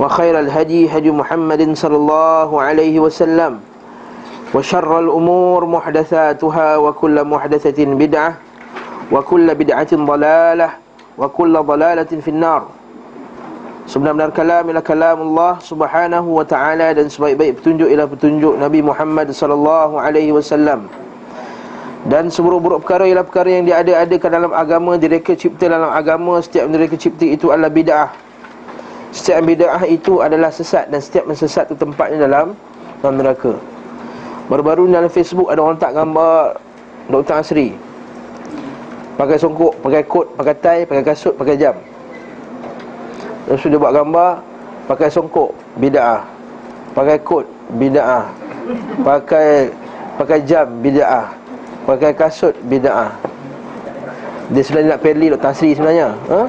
وخير الهدي هدي محمد صلى الله عليه وسلم وشر الأمور محدثاتها وكل محدثة بدعة وكل بدعة ضلالة وكل ضلالة في النار Sebenar-benar kalam ialah kalam Allah subhanahu wa ta'ala Dan sebaik-baik petunjuk ialah petunjuk Nabi Muhammad sallallahu alaihi wasallam Dan seburuk-buruk perkara ialah perkara yang diada-adakan dalam agama Direka cipta dalam agama Setiap mereka cipta itu adalah bid'ah Setiap bid'ah itu adalah sesat Dan setiap sesat itu tempatnya dalam Dalam neraka Baru-baru dalam Facebook ada orang tak gambar Dr. Asri Pakai songkok, pakai kot, pakai tie, pakai kasut, pakai jam Lepas tu dia buat gambar Pakai songkok Bida'ah Pakai kot Bida'ah Pakai Pakai jam Bida'ah Pakai kasut Bida'ah Dia sebenarnya nak pilih Dr. Asri sebenarnya ha?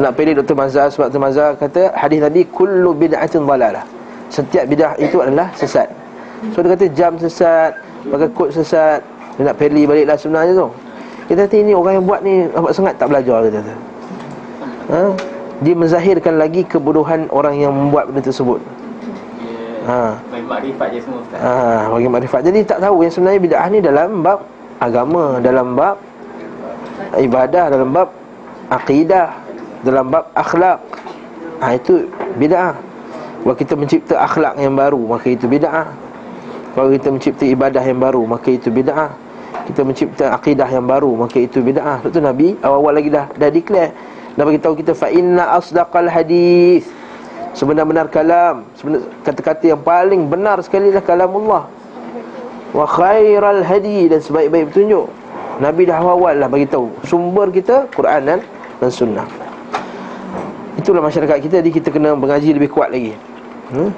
Nak pilih Dr. Mazhar Sebab Dr. Mazhar kata Hadis tadi Kullu bida'atin dhalalah Setiap bid'ah itu adalah sesat So dia kata jam sesat Pakai kot sesat Dia nak pilih baliklah sebenarnya tu Kita kata ini orang yang buat ni Nampak sangat tak belajar Kita kata Ha? dia menzahirkan lagi kebodohan orang yang membuat benda tersebut. Ha. Bagi makrifat je semua Ustaz. Ha, bagi makrifat. Jadi tak tahu yang sebenarnya bid'ah ni dalam bab agama, dalam bab ibadah, dalam bab akidah, dalam bab akhlak. Ha, itu bid'ah. Kalau kita mencipta akhlak yang baru, maka itu bid'ah. Kalau kita mencipta ibadah yang baru, maka itu bid'ah. Kita mencipta akidah yang baru, maka itu bid'ah. Sebab tu Nabi awal-awal lagi dah dah declare dan bagi tahu kita fa inna asdaqal hadis sebenar-benar kalam sebenar kata-kata yang paling benar sekali adalah kalamullah wa khairal hadi dan sebaik-baik petunjuk nabi dah awal lah bagi tahu sumber kita Quran dan, dan sunnah itulah masyarakat kita jadi kita kena mengaji lebih kuat lagi hmm?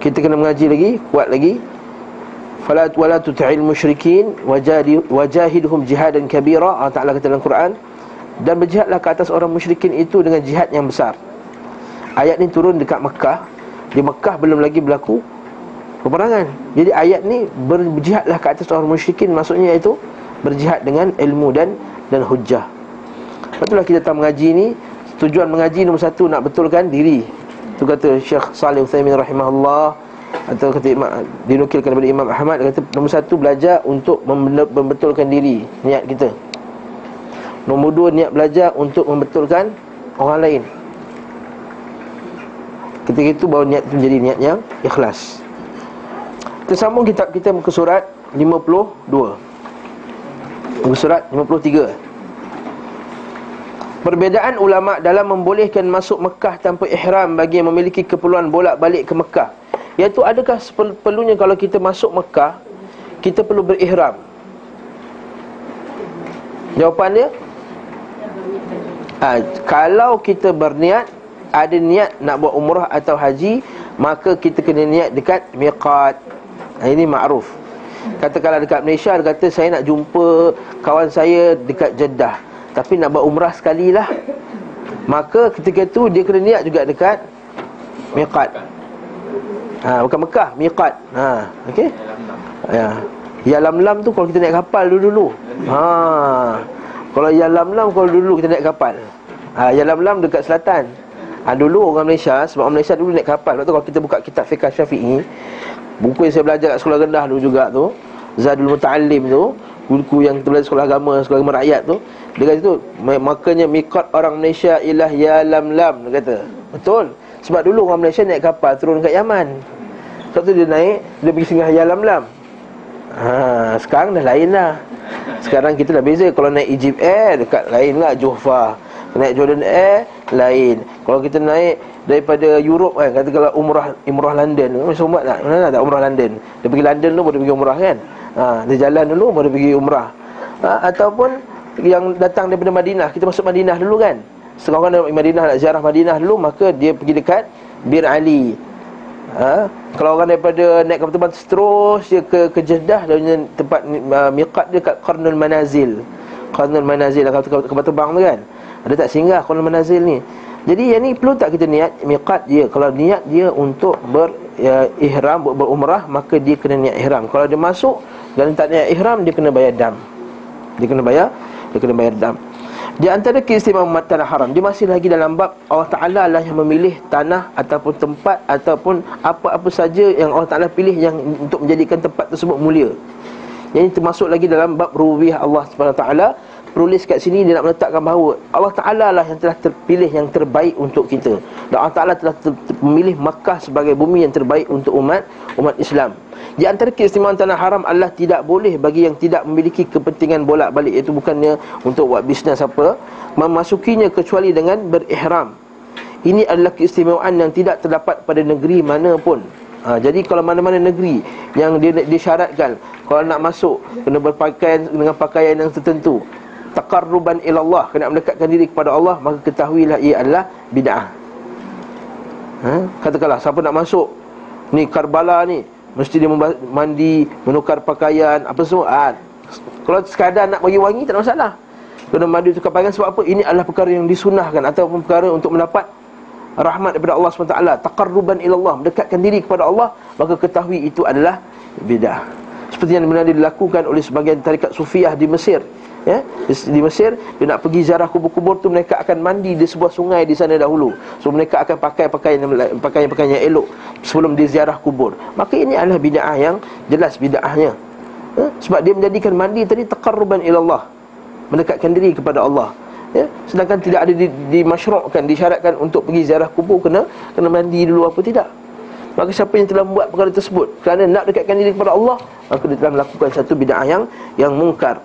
kita kena mengaji lagi kuat lagi fala wala tuta'il musyrikin wajahidhum jihadan kabira Allah Taala kata dalam Quran dan berjihadlah ke atas orang musyrikin itu dengan jihad yang besar. Ayat ni turun dekat Mekah. Di Mekah belum lagi berlaku peperangan. Jadi ayat ni berjihadlah ke atas orang musyrikin maksudnya itu berjihad dengan ilmu dan dan hujah. Betullah kita tak mengaji ni tujuan mengaji nombor satu nak betulkan diri. Itu kata Syekh Salih Uthaymin rahimahullah atau kata Imam, dinukilkan daripada Imam Ahmad kata nombor satu belajar untuk membetulkan diri niat kita. Nombor dua niat belajar untuk membetulkan orang lain Ketika itu baru niat itu menjadi niat yang ikhlas Kita kitab kita muka surat 52 Muka surat 53 Perbezaan ulama dalam membolehkan masuk Mekah tanpa ihram bagi yang memiliki keperluan bolak-balik ke Mekah. Iaitu adakah perlunya kalau kita masuk Mekah Kita perlu berihram? Jawapan dia? Ha, Kalau kita berniat Ada niat nak buat umrah atau haji Maka kita kena niat dekat miqat. Ha, Ini ma'ruf. Katakanlah dekat Malaysia Dia kata saya nak jumpa kawan saya dekat Jeddah Tapi nak buat umrah sekali lah Maka ketika itu dia kena niat juga dekat Miqat ha, Bukan Mekah, miqat ha, okay? Ya. Ya lam-lam tu kalau kita naik kapal dulu-dulu Ha kalau yang lam-lam kalau dulu kita naik kapal. Ha, yang lam-lam dekat selatan. Ha, dulu orang Malaysia sebab orang Malaysia dulu naik kapal. Lepas tu kalau kita buka kitab fiqh Syafi'i, buku yang saya belajar kat sekolah rendah dulu juga tu, Zadul Muta'allim tu, buku yang kita belajar sekolah agama, sekolah agama rakyat tu, dia kata tu, makanya miqat orang Malaysia ialah ya lam-lam dia kata. Betul. Sebab dulu orang Malaysia naik kapal turun kat Yaman. Sebab tu dia naik, dia pergi singgah ya lam-lam. Ha, sekarang dah lain lah Sekarang kita dah beza Kalau naik Egypt Air Dekat lain lah Johfa Naik Jordan Air Lain Kalau kita naik Daripada Europe kan Kata kalau umrah Umrah London Macam umat tak Mana tak umrah London Dia pergi London dulu Baru pergi umrah kan ha, Dia jalan dulu Baru pergi umrah ha, Ataupun Yang datang daripada Madinah. Kita masuk Madinah dulu kan? Setengah orang dari Madinah Nak ziarah Madinah dulu Maka dia pergi dekat Bir Ali. Ha? Kalau orang daripada naik kapal terbang Terus dia ke, ke Jeddah Dan tempat uh, miqat dia kat Qarnul Manazil. Qarnul Manazil kapal, kapal terbang tu kan? Ada tak singgah Qarnul Manazil ni? Jadi yang ni perlu tak kita niat Miqat dia? Kalau niat dia untuk ber ya, ihram ber, berumrah Maka dia kena niat ihram. Kalau dia masuk Dan tak niat ihram Dia kena bayar dam. Dia kena bayar Dia kena bayar dam. Di antara keistimewaan tanah haram Dia masih lagi dalam bab Allah Ta'ala lah yang memilih tanah Ataupun tempat Ataupun apa-apa saja yang Allah Ta'ala pilih Yang untuk menjadikan tempat tersebut mulia. Yang ini termasuk lagi dalam bab Rubiah Allah SWT Penulis kat sini dia nak meletakkan bahawa Allah Ta'ala lah yang telah terpilih yang terbaik untuk kita. Dan Allah Ta'ala telah memilih Makkah sebagai bumi yang terbaik untuk umat Umat Islam di antara keistimewaan tanah haram Allah tidak boleh bagi yang tidak memiliki kepentingan bolak-balik. Itu bukannya untuk buat bisnes apa Memasukinya kecuali dengan berihram. Ini adalah keistimewaan yang tidak terdapat pada negeri mana pun. Ha, Jadi kalau mana-mana negeri yang disyaratkan Kalau nak masuk kena berpakaian dengan pakaian yang tertentu. Taqarruban ilallah Kena mendekatkan diri kepada Allah Maka ketahuilah ia adalah bid'ah. Ha? Katakanlah siapa nak masuk? Ni Karbala ni Mesti dia mandi, menukar pakaian, apa semua ha. Kalau sekadar nak bagi wangi, tak ada masalah Kena mandi, tukar pakaian sebab apa? Ini adalah perkara yang disunahkan Ataupun perkara untuk mendapat rahmat daripada Allah SWT Taqarruban ilallah, mendekatkan diri kepada Allah Maka ketahui itu adalah bidah Seperti yang benar dilakukan oleh sebagian tarikat sufiah di Mesir ya? Di Mesir dia nak pergi ziarah kubur-kubur tu mereka akan mandi di sebuah sungai di sana dahulu. So mereka akan pakai pakaian pakaian-pakaian yang elok sebelum dia ziarah kubur. Maka ini adalah bid'ah yang jelas bid'ahnya. Ya? sebab dia menjadikan mandi tadi taqarruban ila Allah mendekatkan diri kepada Allah. Ya? Sedangkan tidak ada di, dimasyru'kan disyaratkan untuk pergi ziarah kubur kena kena mandi dulu apa tidak. Maka siapa yang telah membuat perkara tersebut? Kerana nak dekatkan diri kepada Allah Maka dia telah melakukan satu bid'ah yang Yang mungkar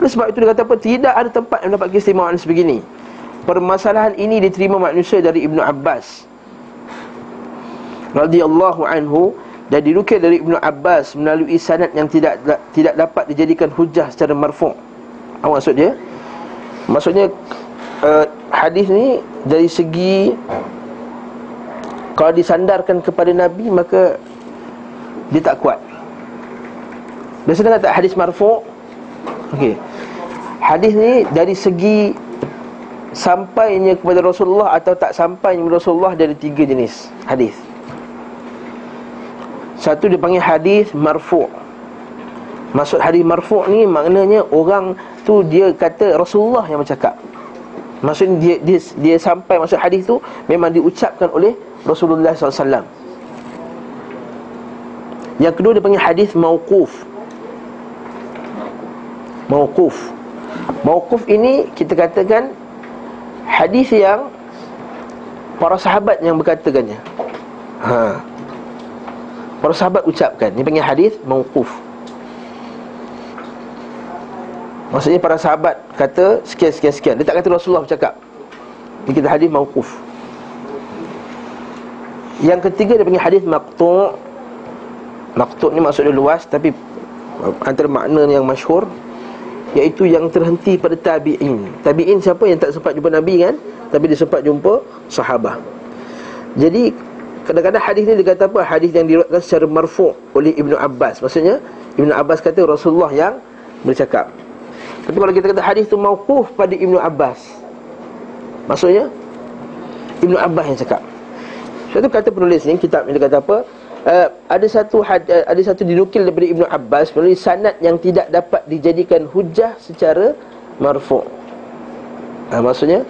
oleh sebab itu dia kata apa? Tidak ada tempat yang dapat keistimewaan sebegini Permasalahan ini diterima manusia dari Ibnu Abbas radhiyallahu anhu dan dirukir dari Ibnu Abbas melalui sanad yang tidak tidak dapat dijadikan hujah secara marfu'. Apa maksud dia? Maksudnya uh, hadis ni dari segi kalau disandarkan kepada Nabi maka dia tak kuat. Biasanya kata hadis marfu' Okey. Hadis ni dari segi sampainya kepada Rasulullah atau tak sampainya kepada Rasulullah dari tiga jenis hadis. Satu dipanggil hadis marfu'. Maksud hadis marfu' ni maknanya orang tu dia kata Rasulullah yang bercakap. Maksudnya dia dia dia sampai maksud hadis tu memang diucapkan oleh Rasulullah SAW Yang kedua dia panggil hadis mauquf. Mauquf. Mauquf ini kita katakan hadis yang para sahabat yang berkatakannya. Ha. Para sahabat ucapkan Ini panggil hadis mawquf Maksudnya para sahabat kata sekian-sekian-sekian Dia tak kata Rasulullah bercakap. Ini kita hadis mawquf Yang ketiga dia panggil hadis maqtu' Maqtu' ni maksudnya luas Tapi antara makna yang masyhur Iaitu yang terhenti pada tabi'in Tabi'in siapa yang tak sempat jumpa Nabi kan Tapi dia sempat jumpa sahabat Jadi Kadang-kadang hadis ni dia kata apa? Hadis yang diriwayatkan secara marfu' oleh Ibnu Abbas. Maksudnya Ibnu Abbas kata Rasulullah yang bercakap. Tapi kalau kita kata hadis tu mauquf pada Ibnu Abbas. Maksudnya Ibnu Abbas yang cakap. Satu kata penulis ni kitab ni dia kata apa? Uh, ada satu had, uh, ada satu dinukil daripada Ibnu Abbas melalui sanad yang tidak dapat dijadikan hujah secara marfu'. Uh, maksudnya?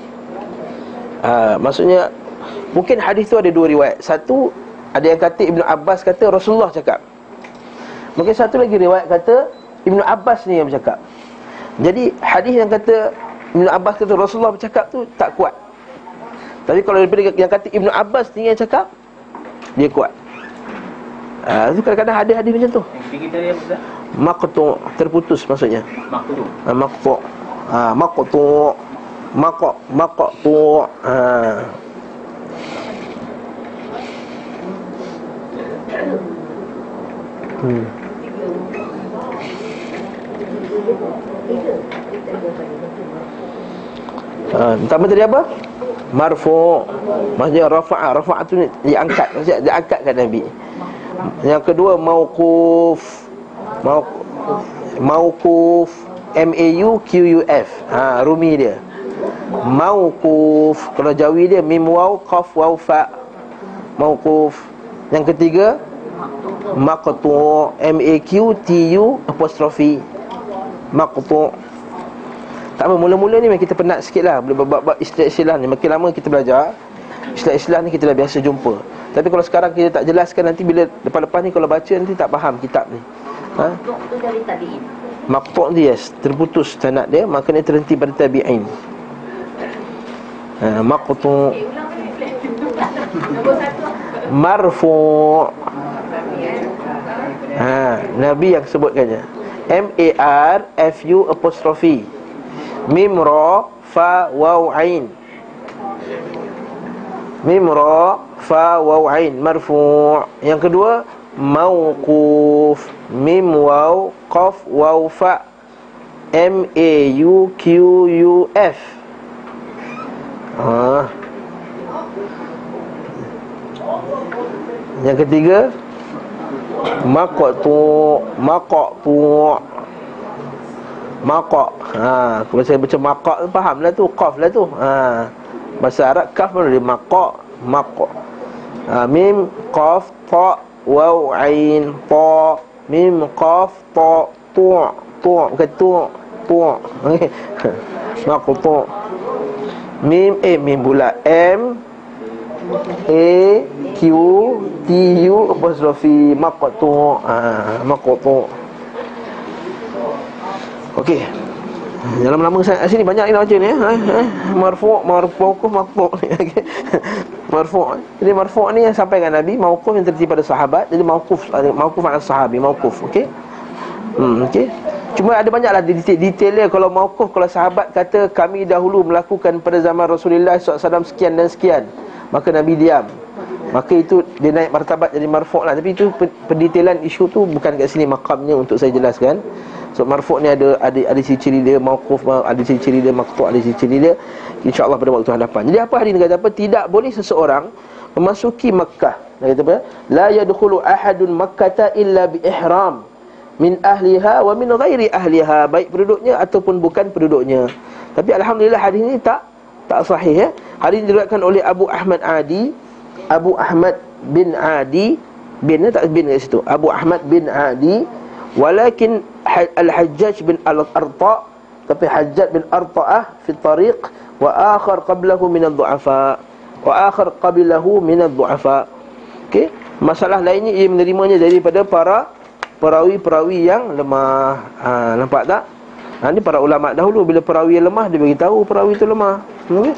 Uh, maksudnya Mungkin hadis tu ada dua riwayat. Satu Ada yang kata Ibnu Abbas kata Rasulullah cakap. Mungkin satu lagi riwayat kata Ibnu Abbas ni yang bercakap. Jadi hadis yang kata Ibnu Abbas kata Rasulullah bercakap tu Tak kuat. Tapi kalau daripada yang kata Ibnu Abbas ni yang cakap Dia kuat Ah, uh, kadang-kadang ada hadis macam tu. Maqtu terputus maksudnya. Maqtu. Ah, maqtu. Ah, maqtu. Maqtu. Maqtu. Ah. Hmm. Ha, pertama tadi apa? Marfu' Maksudnya rafa'a Rafa'a tu diangkat Maksudnya diangkatkan Nabi Yang kedua Mauquf. Mauquf. Mauquf M-A-U-Q-U-F ha, Rumi dia. Mauquf. Kalau jawi dia Mim waw Qaf waw fa. Mauquf. Yang ketiga Maqtu' M-A-Q-T-U Apostrofi Maqtu' Tak apa, mula-mula ni kita penat sikit lah. Boleh bab-bab istilah-istilah ni. Makin lama kita belajar Istilah-istilah ni kita dah biasa jumpa Tapi kalau sekarang kita tak jelaskan Nanti bila lepas-lepas ni kalau baca nanti tak faham kitab ni. Ha? Maqtu' dia yes Terputus sanad dia Maka dia terhenti pada tabi'in. Ha, Maqtu' Marfu' ha, Nabi yang sebutkannya. M-A-R-F-U apostrophe. Mim ra fa waw ain Mim ra fa waw ain marfu' Yang kedua mauquf. Mim waw qaf waw fa. M A U Q U F. Ha. Yang ketiga Makok tu Makok tu Makok ha, Kalau saya baca makok tu faham lah tu Qaf lah tu. Ha. Bahasa Arab kaf pun dia? Makok Makok ha, Mim Qaf Ta Waw Ain Ta. Mim Qaf Ta Tu Tu Bukan Tu Tu. Makok Tu. Mim Eh Mim pula. M A Q T U apostrophe Makok Tu. Ha, Makok Tu. Okey. Dalam lama saya sini banyak ni nak baca ni eh. eh. Marfu' marfu' marfu' okey. Marfu' jadi marfu' ni yang sampai dengan Nabi, mauquf yang terjadi pada sahabat, jadi mauquf mauquf pada sahabi, mauquf okey. Hmm okey. Cuma ada banyaklah detail dia kalau mauquf kalau sahabat kata kami dahulu melakukan pada zaman Rasulullah SAW sekian dan sekian, maka Nabi diam. Maka itu dia naik martabat jadi marfu' lah Tapi itu pendetailan isu tu bukan kat sini makamnya untuk saya jelaskan So marfu' ni ada ada ada ciri-ciri dia mauquf ada ciri-ciri dia maqtu' ada ciri-ciri dia insya-Allah pada waktu hadapan. Jadi apa hari ni kata apa? Tidak boleh seseorang memasuki Makkah. Dia kata apa? La yadkhulu ahadun Makkah illa bi ihram min ahliha wa min ghairi ahliha, baik penduduknya ataupun bukan penduduknya. Tapi alhamdulillah hari ini tak tak sahih ya. Hari ini diriwayatkan oleh Abu Ahmad Adi, Abu Ahmad bin Adi. Bin tak bin kat situ. Abu Ahmad bin Adi. Walakin Al-Hajjaj bin Al-Arta. Tapi Hajjaj bin Arta'ah Fi tariq. Wa akhar qablahu minal du'afa Wa akhar qablahu minal du'afa Okey? Masalah lainnya ia menerimanya daripada para Perawi-perawi yang lemah. Ha, Nampak tak? Ha, ini para ulama dahulu. Bila perawi yang lemah Dia beritahu perawi itu lemah. Okay?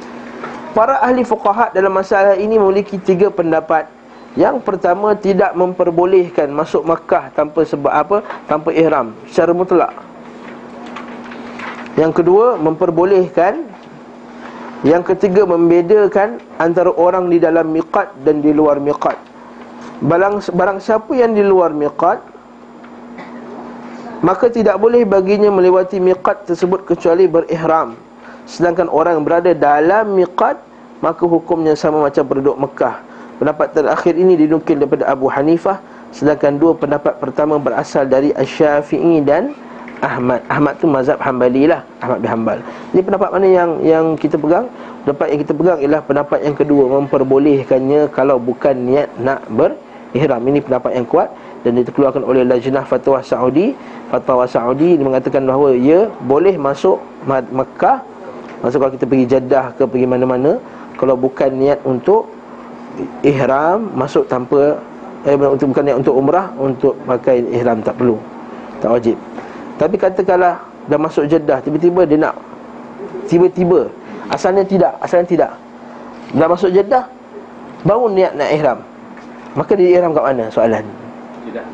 Para ahli fuqahat dalam masalah ini Memiliki tiga pendapat yang pertama tidak memperbolehkan masuk Makkah tanpa sebab apa? Tanpa ihram secara mutlak. Yang kedua memperbolehkan Yang ketiga membedakan antara orang di dalam miqat dan di luar miqat. Barang barang siapa yang di luar miqat maka tidak boleh baginya melewati miqat tersebut kecuali berihram. Sedangkan orang yang berada dalam miqat maka hukumnya sama macam penduduk Mekah. Pendapat terakhir ini dinukil daripada Abu Hanifah Sedangkan dua pendapat pertama berasal dari Asyafi'i dan Ahmad. Ahmad tu mazhab Hanbali lah Ahmad bin Hanbal. Jadi pendapat mana yang yang kita pegang? Pendapat yang kita pegang ialah pendapat yang kedua Memperbolehkannya kalau bukan niat nak berihram. Ini pendapat yang kuat Dan dikeluarkan oleh Lajnah Fatwa Saudi. Fatwa Saudi Dia mengatakan bahawa ia boleh masuk Mekah Maksud kalau kita pergi Jeddah ke pergi mana-mana Kalau bukan niat untuk ihram masuk tanpa eh untuk bukan niat untuk umrah untuk pakai ihram tak perlu. Tak wajib. Tapi katakanlah dah masuk Jeddah tiba-tiba dia nak tiba-tiba asalnya tidak asalnya tidak. Dah masuk Jeddah baru niat nak ihram. Maka dia ihram kat mana? Soalan. Jeddah.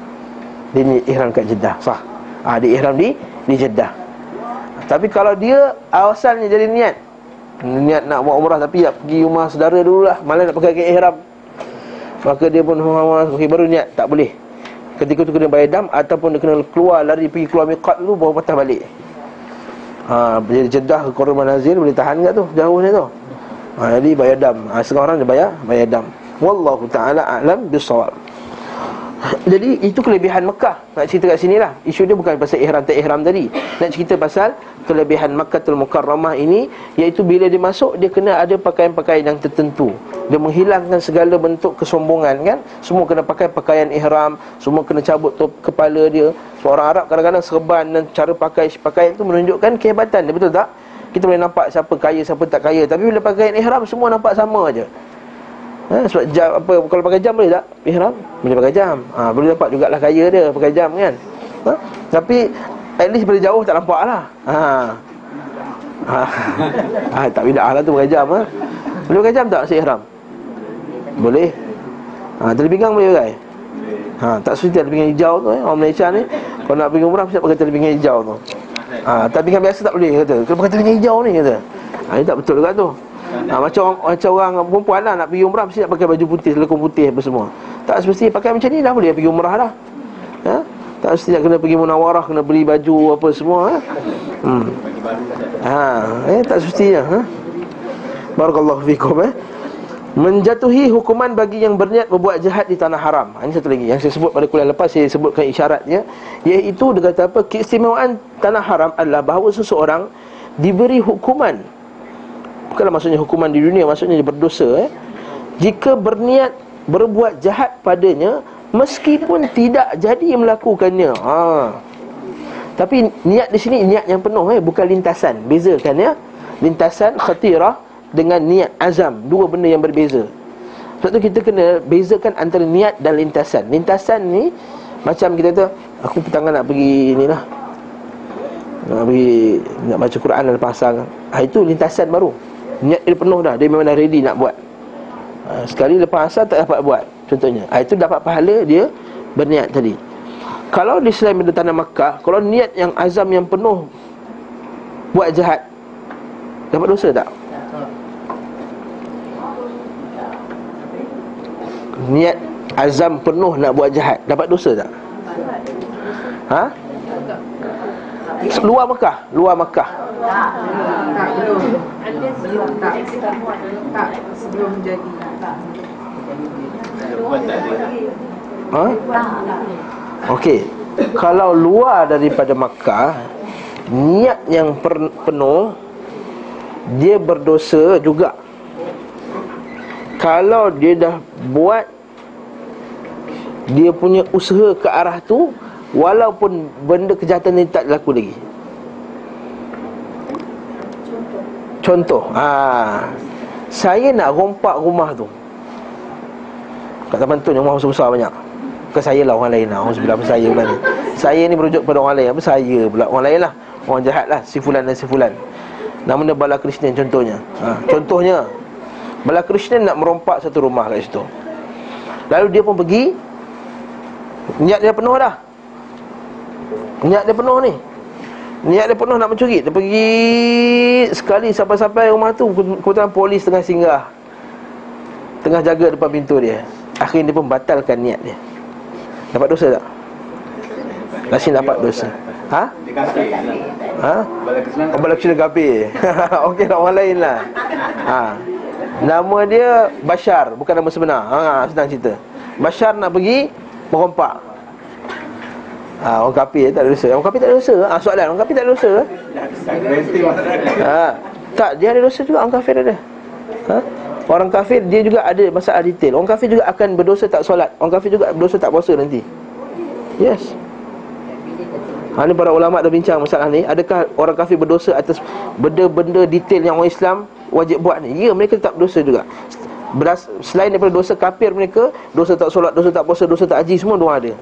Dia ihram kat Jeddah. Sah. Ah dia ihram di di Jeddah tapi kalau dia asalnya jadi niat. Niat nak buat umrah tapi nak pergi rumah saudara dululah. Malah nak pakai kain ihram. Maka dia pun okay, baru niat. Tak boleh. Ketika tu kena bayar dam Ataupun dia kena keluar Lari pergi keluar miqat dulu Baru patah balik. Ha, Jadi jedah ke korban nazir Boleh tahan tak tu? Jauhnya tu. Ha, Jadi bayar dam. Ha, Setengah orang dia bayar Bayar dam. Wallahu ta'ala a'lam bisawab jadi itu kelebihan Mekah. Nak cerita kat sini lah. Isu dia bukan pasal ihram tak ihram tadi. Nak cerita pasal kelebihan Makkahul Mukarramah ini Iaitu bila dia masuk Dia kena ada pakaian-pakaian yang tertentu. Dia menghilangkan segala bentuk kesombongan kan? Semua kena pakai pakaian ihram Semua kena cabut top kepala dia. Seorang Arab kadang-kadang serban dan cara pakai pakaian itu menunjukkan kehebatan dia Betul tak? Kita boleh nampak siapa kaya, siapa tak kaya. Tapi bila pakaian ihram semua nampak sama aja. Ha, sebab jam apa kalau pakai jam boleh tak? Ihram boleh pakai jam. Ha, boleh dapat jugalah kaya dia pakai jam kan. Ha? Tapi at least dari jauh tak nampak lah. Ha. Ha. ha tak bidah lah tu pakai jam ha. Boleh pakai jam tak si ihram? Boleh. Ha, terbingang boleh pakai? Ha, tak suci terbingang hijau tu eh. Orang Malaysia ni kalau nak pergi umrah mesti pakai terbingang hijau tu. Ha, terbingang biasa tak boleh kata. Kalau pakai terbingang hijau ni kata. Ha, ini tak betul juga tu. Ha, macam orang, macam orang perempuan lah nak pergi umrah mesti nak pakai baju putih, lekung putih apa semua. Tak semesti pakai macam ni dah boleh pergi umrah lah. Ha? Tak mesti nak kena pergi munawarah, kena beli baju apa semua. Ha? Hmm. Ha, eh tak semestinya, ha? Barakallahu fikum eh. Menjatuhi hukuman bagi yang berniat berbuat jahat di tanah haram. Ha, ini satu lagi yang saya sebut pada kuliah lepas saya sebutkan isyaratnya iaitu dia kata apa? Keistimewaan tanah haram adalah bahawa seseorang diberi hukuman Bukanlah maksudnya hukuman di dunia Maksudnya berdosa eh? Jika berniat berbuat jahat padanya Meskipun tidak jadi melakukannya ha. Tapi niat di sini niat yang penuh eh? Bukan lintasan. Bezakan ya. Lintasan khatirah Dengan niat azam. Dua benda yang berbeza. Sebab tu kita kena bezakan antara niat dan lintasan. Lintasan ni Macam kita tu Aku petangan nak pergi ni lah nak pergi nak baca Quran dan pasang. Ha, itu lintasan baru Niat dia penuh dah Dia memang dah ready nak buat ha, Sekali lepas asal tak dapat buat Contohnya ha, Itu dapat pahala dia Berniat tadi Kalau di selain benda tanah Makkah Kalau niat yang azam yang penuh Buat jahat Dapat dosa tak? Niat azam penuh nak buat jahat Dapat dosa tak? Ha? Luar Mekah Luar Mekah Tak Tak sebelum jadi Ha? Okey. Kalau luar daripada Makkah niat yang penuh dia berdosa juga. Kalau dia dah buat dia punya usaha ke arah tu Walaupun benda kejahatan ni tak berlaku lagi. Contoh. Ha, Saya nak rompak rumah tu. Kat Taman Tun rumah besar-besar banyak. Bukan saya lah orang lain lah. Orang sebelah saya pula ni Saya ni merujuk pada orang lain. Apa saya pula? Orang lain lah. Orang jahat lah. Si Fulan dan si Fulan. Nama dia Bala Krishnan contohnya. Ha, Contohnya. Bala Krishnan nak merompak satu rumah kat situ. Lalu dia pun pergi. Niat dia penuh dah Niat dia penuh ni. Niat dia penuh nak mencuri. Dia pergi sekali sampai-sampai rumah tu Kebetulan polis tengah singgah. Tengah jaga depan pintu dia. Akhirnya dia pun batalkan niat dia. Dapat dosa tak? Nasib dapat dosa. Ha? Ha? Bala kecil kafir Okey tak orang lain lah. Ha. Nama dia Bashar Bukan nama sebenar. Ha, Senang cerita. Bashar nak pergi Merompak Ha, orang kafir tak ada dosa. Orang kafir tak ada dosa. Ha, soalan orang kafir tak ada dosa. Ha, tak dia ada dosa juga orang kafir ada. Ha? Orang kafir dia juga ada masalah detail. Orang kafir juga akan berdosa tak solat. Orang kafir juga berdosa tak puasa nanti. Yes. Ha, ni para ulama dah bincang masalah ni. Adakah orang kafir berdosa atas benda-benda detail yang orang Islam wajib buat ni? Ya, mereka tak berdosa juga. Beras, selain daripada dosa kafir mereka, dosa tak solat, dosa tak puasa, dosa tak haji semua dua ada.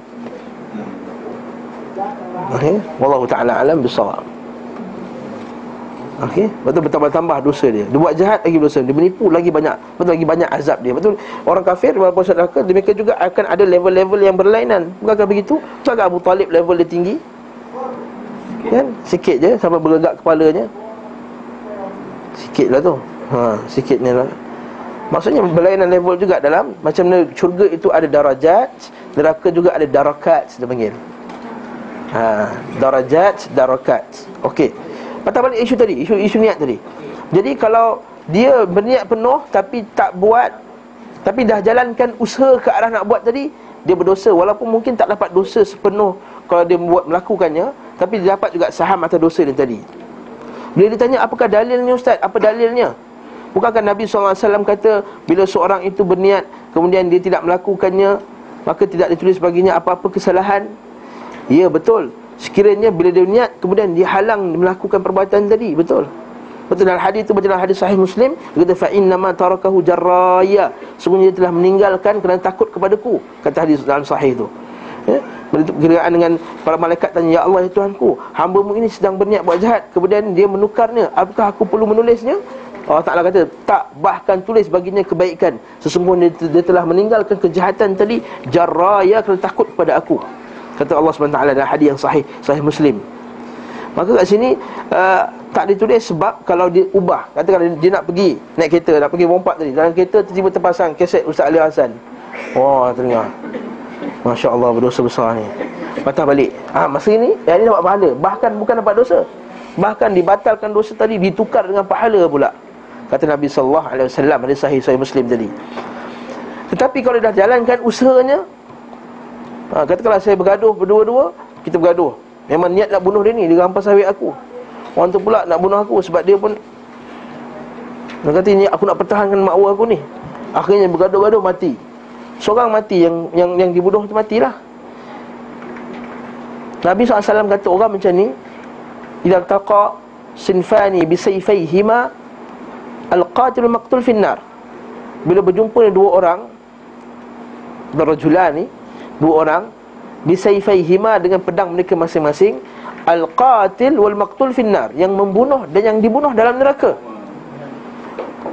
Okey, wallahu taala alam bisawab. Okey, betul bertambah tambah dosa dia. Dia buat jahat lagi dosa, dia menipu lagi banyak, betul lagi banyak azab dia. Betul. Orang kafir walaupun sedekah, mereka juga akan ada level-level yang berlainan. Bukankah begitu? Bukankah Abu Talib level dia tinggi? Kan? Sikit je sampai bergegak kepalanya. Sikitlah tu. Ha, sikit ni lah. Maksudnya berlainan level juga dalam macam mana syurga itu ada darajat, neraka juga ada darakat dia panggil ha, Darajat, darakat. Okey. Patah balik isu tadi, isu, isu niat tadi. Jadi kalau dia berniat penuh tapi tak buat tapi dah jalankan usaha ke arah nak buat tadi dia berdosa. Walaupun mungkin tak dapat dosa sepenuh kalau dia buat melakukannya tapi dia dapat juga saham atas dosa dia tadi. Bila ditanya apakah dalilnya ustaz? Apa dalilnya? Bukankah Nabi SAW kata bila seorang itu berniat kemudian dia tidak melakukannya maka tidak ditulis baginya apa-apa kesalahan ya betul sekiranya bila dia niat kemudian dia halang melakukan perbuatan tadi betul Betul dalam hadis itu dalam hadis sahih Muslim dia kata fa inna ma tarakahu jarraya. Sungguhnya dia telah meninggalkan kerana takut kepadaku. Kata hadis dalam sahih itu. Ya. Berkiraan dengan para malaikat tanya Ya Allah ya Tuhanku Hambamu ini sedang berniat buat jahat Kemudian dia menukarnya Apakah aku perlu menulisnya Allah Ta'ala kata Tak bahkan tulis baginya kebaikan Sesungguhnya dia, dia telah meninggalkan kejahatan tadi Jarraya kerana takut kepada aku Kata Allah SWT dalam hadis yang sahih Sahih Muslim. Maka kat sini uh, tak ditulis sebab kalau dia ubah Katakan dia, nak pergi naik kereta Nak pergi bompak tadi Dalam kereta tiba-tiba terpasang keset Ustaz Ali Hassan. Wah terdengar Masya Allah berdosa besar ni. Patah balik. Ha, Masa ini Yang ini dapat pahala. Bahkan bukan dapat dosa. Bahkan dibatalkan dosa tadi Ditukar dengan pahala pula. Kata Nabi SAW Ada sahih sahih Muslim tadi. Tetapi kalau dah jalankan usahanya ha, Katakanlah saya bergaduh berdua-dua Kita bergaduh. Memang niat nak bunuh dia ni Dia rampas sawit aku. Orang tu pula nak bunuh aku Sebab dia pun Dia kata ni aku nak pertahankan makwa aku ni. Akhirnya bergaduh-gaduh mati. Seorang mati yang yang yang dibunuh tu matilah. Nabi SAW kata orang macam ni Ila taqa sinfani bisayfayhima Al-qatil maqtul finnar Bila berjumpa dua orang Berjulan Dua orang bisayfayhima dengan pedang mereka masing-masing. Al-qatil wal maqtul finnar yang membunuh dan yang dibunuh dalam neraka.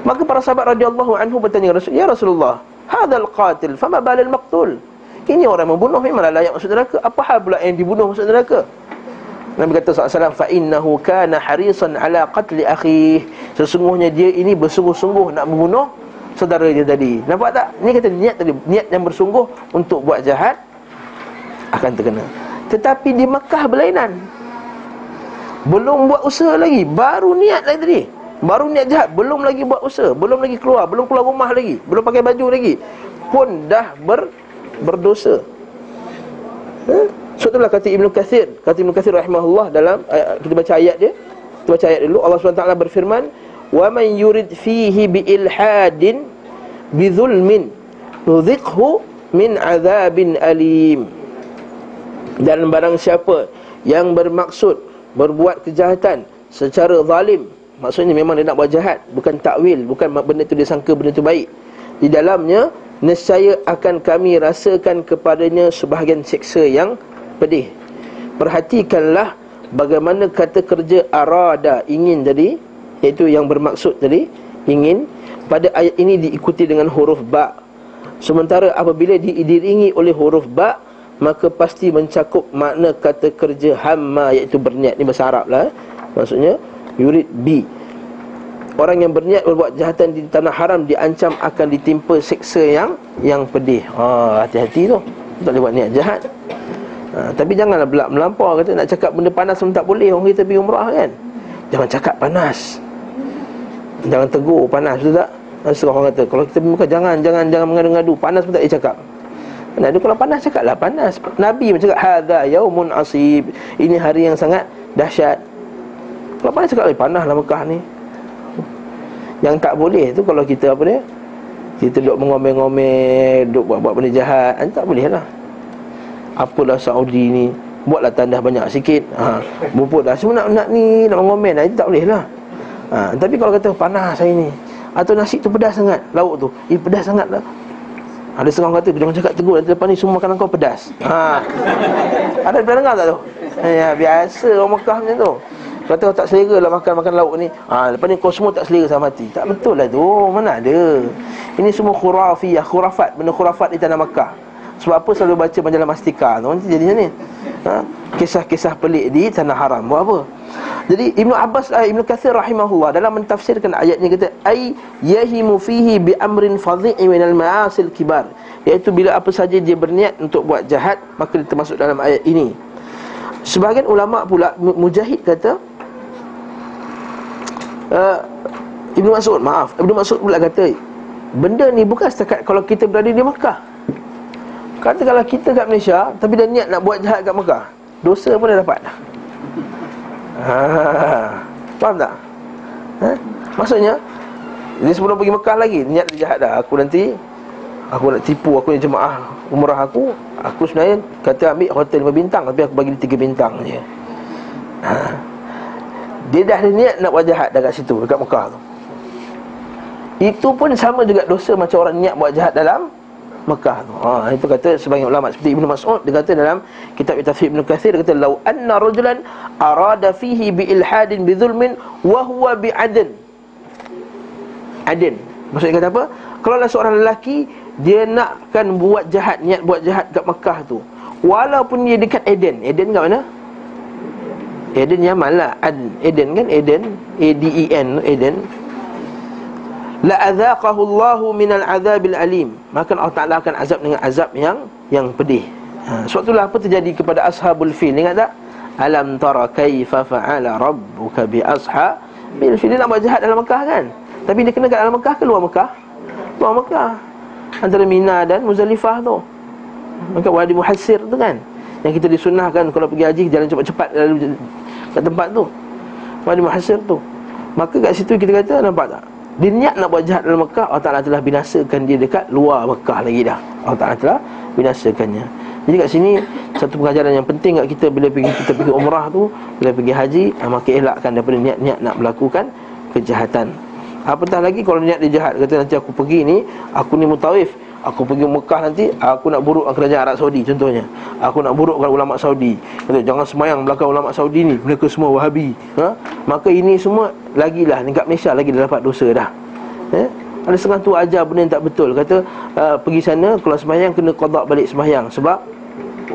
Maka para sahabat radhiyallahu anhu bertanya Rasul ya Rasulullah hadzal qatil fama balal maqtul ini orang membunuh memanglah layak masuk neraka? Apa hal pula yang dibunuh masuk neraka? Nabi kata SAW Fa innahu kana harisan ala qatli akhih Sesungguhnya dia ini bersungguh-sungguh nak membunuh Saudara dia tadi. Nampak tak? Ini kata niat tadi Niat yang bersungguh untuk buat jahat akan terkena. Tetapi di Mekah berlainan. Belum buat usaha lagi Baru niat lagi tadi. Baru niat jahat Belum lagi buat usaha Belum lagi keluar Belum keluar rumah lagi Belum pakai baju lagi Pun dah ber, berdosa. Eh? So itulah kata Ibn Kathir. Kata Ibn Kathir rahimahullah Dalam ayat, Kita baca ayat dia. Kita baca ayat dulu. Allah SWT berfirman Wa man yurid fihi bi ilhadin Bi zulmin Nudhikhu min azabin alim dan barang siapa yang bermaksud berbuat kejahatan secara zalim maksudnya memang dia nak buat jahat bukan takwil bukan benda tu dia sangka benda tu baik di dalamnya nescaya akan kami rasakan kepadanya sebahagian seksa yang pedih. Perhatikanlah bagaimana kata kerja arada ingin tadi iaitu yang bermaksud tadi ingin pada ayat ini diikuti dengan huruf ba. Sementara apabila diiringi oleh huruf ba maka pasti mencakup makna kata kerja hamma iaitu berniat. Ni bahasa Arab lah eh. maksudnya yurid bi. Orang yang berniat berbuat jahatan di tanah haram diancam akan ditimpa seksa yang yang pedih. Ha hati-hati tu. Tak boleh buat niat jahat. Ha, tapi janganlah belak melampau kata nak cakap benda panas pun tak boleh. Orang kita pergi umrah kan. Jangan cakap panas jangan tegur panas betul tak Rasulullah orang kata Kalau kita buka jangan Jangan jangan mengadu-ngadu Panas pun tak boleh cakap Nah, dia kalau panas cakaplah panas. Nabi macam cakap hadza yaumun asib. Ini hari yang sangat dahsyat. Kalau panas cakap panaslah Mekah ni. Yang tak boleh tu kalau kita apa dia? Kita duduk mengomel-ngomel, duduk buat-buat benda jahat, kan tak boleh lah. Apalah Saudi ni, buatlah tandas banyak sikit. Ha, buput dah semua nak nak ni nak mengomel, nah, itu tak boleh lah. Ha, tapi kalau kata panas hari ni atau nasi tu pedas sangat, lauk tu, eh pedas sangat lah. Ada seorang kata jangan cakap tegur nanti depan ni semua makanan kau pedas. Ha. Ada pernah dengar tak tu? Ya, biasa orang Mekah macam tu. Kata kau tak selera lah makan makan lauk ni. Ha, lepas ni kau semua tak selera sama mati. Tak betul lah tu. Mana ada. Ini semua khurafiyah, khurafat, benda khurafat di tanah Mekah. Sebab apa selalu baca majalah Mastika tu nanti jadi ni. Ha? Kisah-kisah pelik di tanah haram. Buat apa? Jadi Ibnu Abbas uh, Ibnu Katsir rahimahullah dalam mentafsirkan ayat ini kata ai yahimu fihi bi amrin fadhi'i min al ma'asil kibar. Iaitu bila apa saja dia berniat untuk buat jahat maka dia termasuk dalam ayat ini. Sebahagian ulama pula mujahid kata uh, Ibnu Mas'ud maaf Ibnu Mas'ud pula kata Benda ni bukan setakat kalau kita berada di Mekah Kata kalau kita kat Malaysia Tapi dah niat nak buat jahat kat Mekah Dosa pun dah dapat ha, Faham tak? Ha? Maksudnya Dia sebelum pergi Mekah lagi Niat dia jahat dah Aku nanti Aku nak tipu aku ni jemaah umrah aku Aku sebenarnya kata ambil hotel 5 bintang Tapi aku bagi dia 3 bintang je ha. Dia dah ada niat nak buat jahat dekat situ Dekat Mekah tu Itu pun sama juga dosa macam orang niat buat jahat dalam Mekah tu. Ha, Itu kata sebagian ulama seperti Ibn Mas'ud Dia kata dalam kitab Tafsir Ibn Kathir Dia kata Lau anna rajulan arada fihi bi ilhadin bi zulmin Wahuwa bi adin. Adin Maksudnya kata apa? Kalau ada seorang lelaki dia nakkan buat jahat niat buat jahat kat Mekah tu walaupun dia dekat Eden Eden kat mana? Eden Yaman lah. Ad, Eden kan? Eden A D E N Eden la adzaqahu Allahu min al-adzabil alim. Maka Allah Taala akan azab dengan azab yang yang pedih. Ha, sebab itulah apa terjadi kepada ashabul fil. Ingat tak? Alam tara kaifa fa'ala rabbuka bi ashabil fil. Nak buat jahat dalam Mekah kan? Tapi dia kena kat dalam Mekah ke luar Mekah? Luar Mekah. Antara Mina dan Muzalifah tu. Maka Wadi Muhassir tu kan? Yang kita disunahkan kalau pergi haji Jalan cepat-cepat lalu kat tempat tu. Wadi Muhassir tu. Maka kat situ kita kata nampak tak Dia niat nak buat jahat dalam Mekah Allah Ta'ala telah binasakan dia dekat luar Mekah lagi dah. Allah Ta'ala telah binasakannya. Jadi kat sini Satu pengajaran yang penting kat kita Bila pergi, kita pergi umrah tu Bila pergi haji Maka elakkan daripada niat-niat nak melakukan Kejahatan. Apatah lagi kalau niat dia jahat Kata nanti aku pergi ni Aku ni mutawif Aku pergi Mekah nanti Aku nak buruk kerajaan Arab Saudi contohnya. Aku nak burukkan ulama Saudi. Kata jangan semayang belakang ulama Saudi ni Mereka semua wahabi. Ha? Maka ini semua Lagilah Dekat Malaysia lagi dah dapat dosa dah. Eh? Ada setengah tu ajar benda yang tak betul. Kata uh, pergi sana Kalau semayang kena kodak balik semayang. Sebab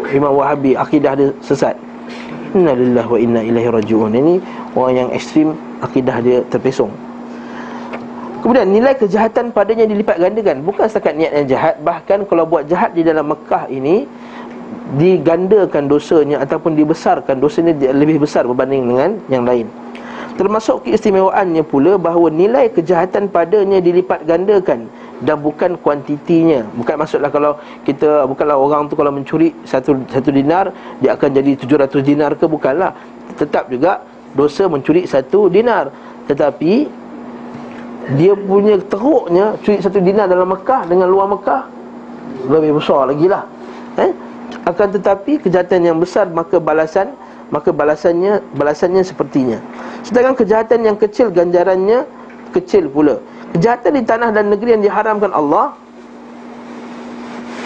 Imam Wahabi Akidah dia sesat. Inna lillah wa inna ilahi raju'un Ini orang yang ekstrim Akidah dia terpesong Kemudian nilai kejahatan padanya dilipat gandakan. Bukan setakat niat yang jahat Bahkan kalau buat jahat di dalam Mekah ini Digandakan dosanya Ataupun dibesarkan dosanya lebih besar berbanding dengan yang lain. Termasuk keistimewaannya pula Bahawa nilai kejahatan padanya dilipat gandakan Dan bukan kuantitinya. Bukan maksudlah kalau kita Bukanlah orang tu kalau mencuri satu, satu dinar Dia akan jadi 700 dinar ke? Bukanlah. Tetap juga dosa mencuri satu dinar. Tetapi dia punya teruknya curi satu dinar dalam Mekah dengan luar Mekah lebih besar lagi lah eh? akan tetapi kejahatan yang besar maka balasan maka balasannya balasannya sepertinya. Sedangkan kejahatan yang kecil ganjarannya kecil pula. Kejahatan di tanah dan negeri yang diharamkan Allah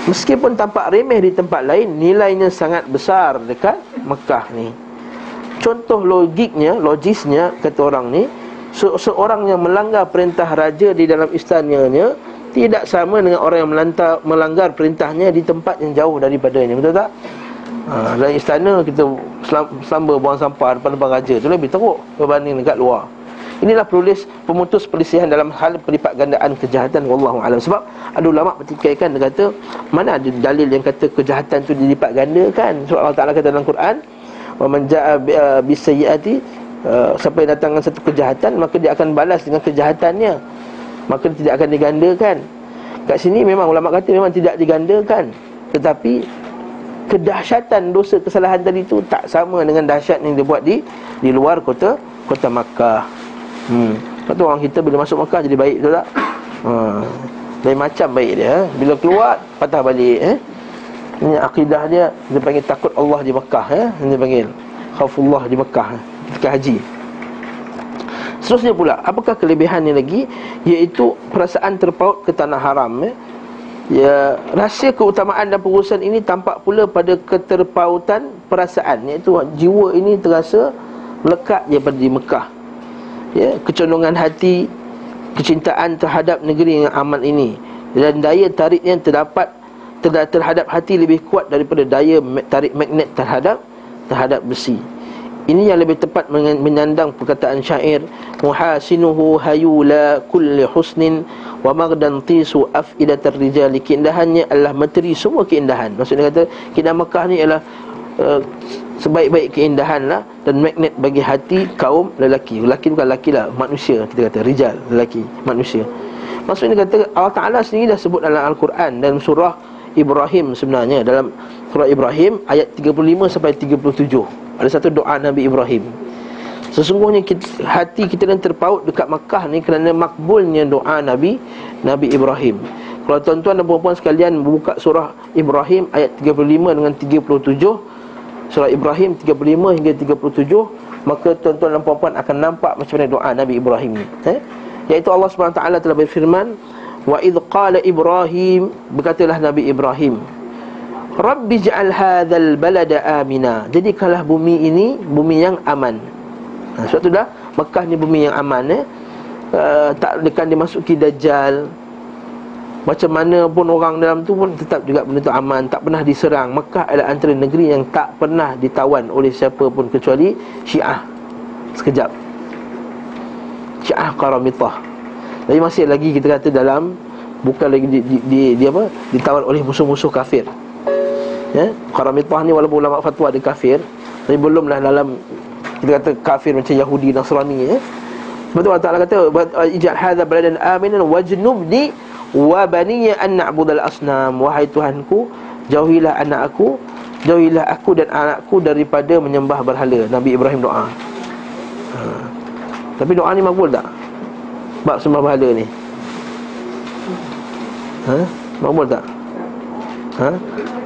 meskipun tampak remeh di tempat lain nilainya sangat besar dekat Mekah ni. Contoh logiknya logisnya kata orang ni seorang yang melanggar perintah raja di dalam istananya tidak sama dengan orang yang melantah, melanggar perintahnya di tempat yang jauh daripadanya. Betul tak? Ha, dalam istana kita selamba buang sampah depan-depan raja itu lebih teruk berbanding dekat luar. Inilah penulis pemutus perselisihan dalam hal pelipat gandaan kejahatan. Wallahu alam. Sebab ada ulama bertikaikan dia kata mana ada dalil yang kata kejahatan tu dilipat gandakan? Sebab Allah Taala kata dalam Quran wa man jaa bi sayyiati uh, siapa yang datang dengan satu kejahatan maka dia akan balas dengan kejahatannya. Maka dia tidak akan digandakan. Kat sini memang ulama kata memang tidak digandakan. Tetapi kedahsyatan dosa kesalahan tadi itu tak sama dengan dahsyat yang dia buat di di luar kota kota Makkah. Hmm. Lepas orang kita bila masuk Makkah jadi baik betul tak? Ha lain macam baik dia eh? bila keluar patah balik eh. Ini akidah dia. Dia panggil takut Allah di Makkah eh. Dia panggil khaufullah di Makkah eh? Ketika haji. Seterusnya pula Apakah kelebihannya lagi? Iaitu perasaan terpaut ke tanah haram ya? ya Rahsia keutamaan dan pengurusan ini Tampak pula pada keterpautan perasaan Iaitu jiwa ini terasa Melekat daripada di Mekah. Ya, Kecondongan hati Kecintaan terhadap negeri yang aman ini. Dan daya tarik yang terdapat Terhadap hati lebih kuat daripada daya tarik magnet terhadap Terhadap besi ini yang lebih tepat menyandang perkataan syair Muhasinuhu hayula kulli husnin Wa magdan tisu afidatar rijali Keindahannya adalah materi semua keindahan Maksudnya kata Keindahan Mekah ni adalah uh, sebaik-baik keindahan lah dan magnet bagi hati kaum lelaki. Lelaki bukan lelaki lah, manusia kita kata rijal, lelaki, manusia. Maksudnya kata Allah Taala sendiri dah sebut dalam Al-Quran dalam surah Ibrahim sebenarnya dalam surah Ibrahim ayat 35 sampai 37. Ada satu doa Nabi Ibrahim. Sesungguhnya kita, hati kita dan terpaut dekat Makkah ni kerana makbulnya doa Nabi Nabi Ibrahim. Kalau tuan-tuan dan puan-puan sekalian buka surah Ibrahim ayat 35 dengan 37, surah Ibrahim 35 hingga 37, maka tuan-tuan dan puan-puan akan nampak macam mana doa Nabi Ibrahim ni. Eh? Iaitu Allah SWT telah berfirman, Wa idh qala Ibrahim berkatalah Nabi Ibrahim Rabbi ja'al hadzal balada amina. Jadikanlah bumi ini bumi yang aman. Ha, sebab tu dah Mekah ni bumi yang aman eh. Uh, tak akan dimasuki dajjal. Macam mana pun orang dalam tu pun tetap juga benda tu aman, tak pernah diserang. Mekah adalah antara negeri yang tak pernah ditawan oleh siapa pun kecuali Syiah. Sekejap. Syiah Qaramitah. Tapi masih lagi kita kata dalam bukan lagi di, di, di, di apa? ditawan oleh musuh-musuh kafir. Ya, Qaramitah ni walaupun ulama fatwa dia kafir, tapi belumlah dalam kita kata kafir macam Yahudi Nasrani ya. Betul Allah Taala kata ijal hadza baladan aminan wajnubni wa baniya an na'budal asnam wahai Tuhanku jauhilah anak aku jauhilah aku dan anakku daripada menyembah berhala Nabi Ibrahim doa ha. tapi doa ni makbul tak bab sembah berhala ni. Ha? Makbul tak? Ha?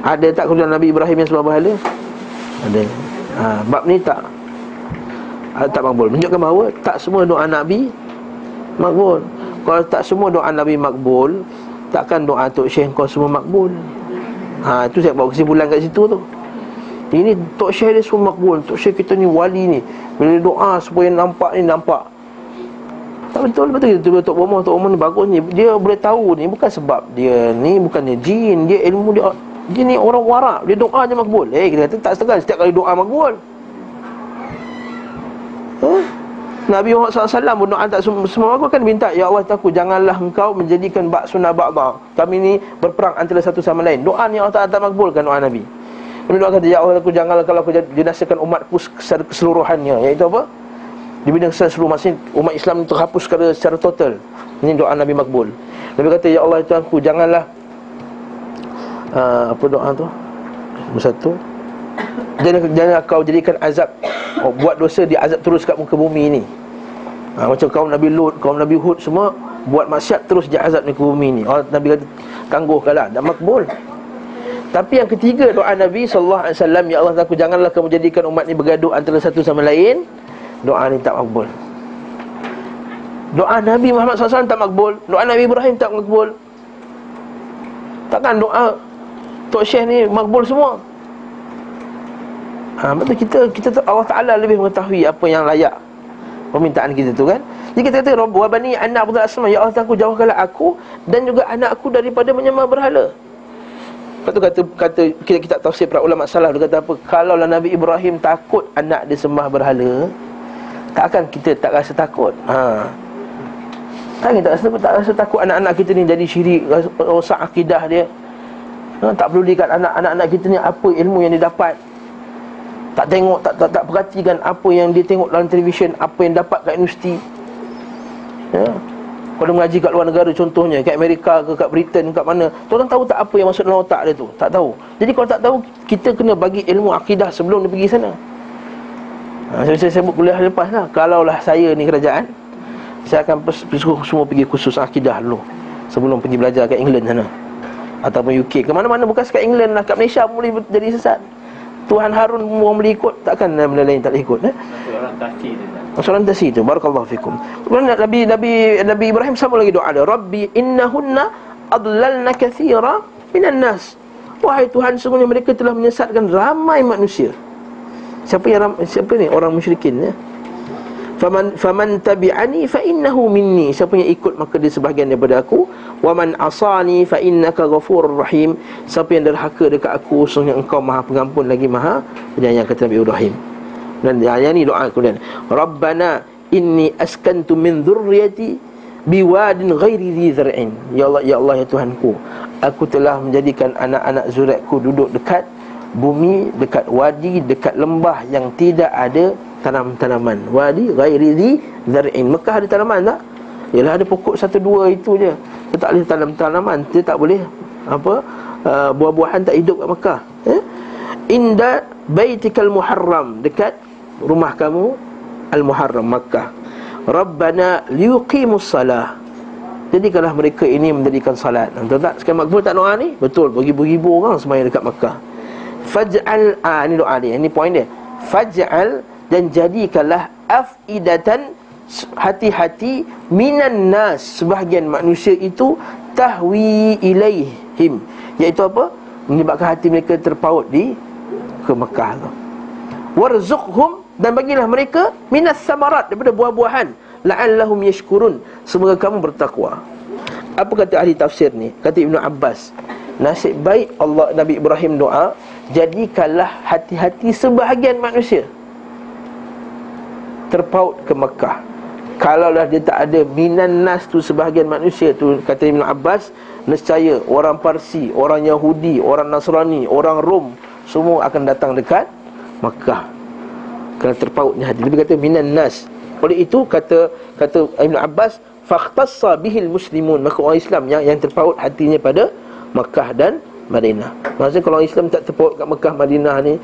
Ada tak kemudian Nabi Ibrahim yang sembah berhala ada. Ha bab ni tak. Ah, tak makbul Menunjukkan bahawa tak semua doa Nabi makbul Kalau tak semua doa Nabi makbul Takkan doa Tok Syekh kau semua makbul. Ha, itu saya bawa kesimpulan kat situ tu. Ini Tok Syekh dia semua makbul. Tok Syekh kita ni wali ni. Bila doa supaya nampak ni nampak Tak betul betul. Kita Tok Bomoh Tok Bomoh ni bagus ni. Dia boleh tahu ni bukan sebab dia ni Bukannya jin Dia ilmu dia. Dia ni orang warak. Dia doa je makbul. Eh kita kata tak setengah Setiap kali doa makbul. Huh? Nabi Muhammad SAW pun doa tak semua, aku akan minta Ya Allah takut janganlah engkau menjadikan bak sunnah ba'da Kami ni berperang antara satu sama lain. Doa ni Allah Ta'ala tak makbulkan doa Nabi. Nabi doa kata Ya Allah takut janganlah kalau aku dinasakan umatku keseluruhannya. Iaitu apa? Di bidang seluruh maksudnya umat Islam ni terhapus secara, secara total. Ini doa Nabi makbul. Nabi kata Ya Allah Tuhan aku janganlah uh, Apa doa tu? Satu. Jangan, jangan kau jadikan azab oh, Buat dosa dia azab terus kat muka bumi ni ha, Macam kaum Nabi Lut, kaum Nabi Hud semua Buat maksiat terus dia azab muka bumi ni oh, Nabi kata tangguhkanlah Dan makbul. Tapi yang ketiga doa Nabi SAW Ya Allah aku janganlah kamu jadikan umat ni bergaduh Antara satu sama lain Doa ni tak makbul Doa Nabi Muhammad SAW tak makbul Doa Nabi Ibrahim tak makbul Takkan doa Tok Syekh ni makbul semua Ha, betul kita kita Allah Taala lebih mengetahui apa yang layak permintaan kita tu kan. Jadi kita kata Rabb wa bani anak betul asma ya Allah aku jauhkanlah aku dan juga anakku daripada menyembah berhala. Lepas tu kata kata kita kita tafsir para ulama salaf dia kata apa? Kalau lah Nabi Ibrahim takut anak dia sembah berhala, takkan kita tak rasa takut. Ha. Tak kita rasa tak rasa takut anak-anak kita ni jadi syirik, rosak akidah dia. Ha, tak perlu dekat anak-anak kita ni apa ilmu yang dia dapat tak tengok tak tak, tak perhatikan apa yang dia tengok dalam televisyen apa yang dapat kat universiti ya kalau mengaji kat luar negara contohnya kat Amerika ke kat Britain kat mana orang tahu tak apa yang masuk dalam otak dia tu tak tahu jadi kalau tak tahu kita kena bagi ilmu akidah sebelum dia pergi sana ha, saya, saya sebut kuliah lepas lah. Kalaulah saya ni kerajaan saya akan suruh semua pergi khusus akidah dulu. Sebelum pergi belajar kat England sana. Ataupun UK ke mana-mana bukan sekat England lah. Kat Malaysia pun boleh jadi sesat. Tuhan Harun orang boleh ikut. Takkan benda lain tak boleh ikut eh? Soalan tafsir tu. Barakallahu fikum. Kemudian Nabi Nabi Nabi Ibrahim sama lagi doa dia, Rabbi innahunna adlalna katsira minan nas. Wahai Tuhan sungguhnya mereka telah menyesatkan ramai manusia. Siapa yang siapa ni? Orang musyrikin ya? faman faman tabi'ani fa innahu minni. Siapa yang ikut maka dia sebahagian daripada aku. Wa man asani fa innaka ghafurur rahim. Siapa yang derhaka dekat aku sungguh engkau maha pengampun lagi maha penyayang kata Nabi Ibrahim. Dan yang ni doa kemudian. Rabbana inni askantu min dhurriyyati biwadin ghairi dhi zar'in. Ya Allah ya Allah ya Tuhanku aku telah menjadikan anak-anak zuriatku duduk dekat bumi dekat wadi dekat lembah yang tidak ada tanam-tanaman. Wadi ghairi dhi zar'in. Mekah ada tanaman tak? Ialah ada pokok satu dua itu je. Dia tak boleh tanam tanaman. Dia tak boleh apa uh, buah-buahan tak hidup kat Mekah. Eh? inda baitikal muharram. Dekat rumah kamu al muharram Mekah rabbana liuqimus salah. Jadi kalau mereka ini mendirikan salat. Betul tak? Sekarang makbul tak doa ni? Betul, beribu-ribu orang semayang dekat Makkah Faj'al ah ini doa dia. Ini poin dia. Faj'al dan jadikanlah afidatan hati-hati minan nas sebahagian manusia itu tahwi ilaihim. Iaitu apa? Menyebabkan hati mereka terpaut di ke Mekah tu. Warzuqhum dan bagilah mereka minas samarat daripada buah-buahan. La'allahum yashkurun. Semoga kamu bertakwa. Apa kata ahli tafsir ni? Kata Ibnu Abbas nasib baik Allah Nabi Ibrahim doa jadikanlah hati-hati sebahagian manusia. Terpaut ke Mekah. Kalaulah dia tak ada minan nas tu sebahagian manusia tu kata Ibn Abbas nescaya orang Parsi, orang Yahudi, orang Nasrani, orang Rom semua akan datang dekat Mekah. Kerana terpautnya hati. Dia kata minan nas. Oleh itu kata kata Ibn Abbas fakhtassa bihil muslimun maka orang Islam yang yang terpaut hatinya pada Mekah dan Madinah. Maksudnya kalau Islam tak terpaut kat Mekah Madinah ni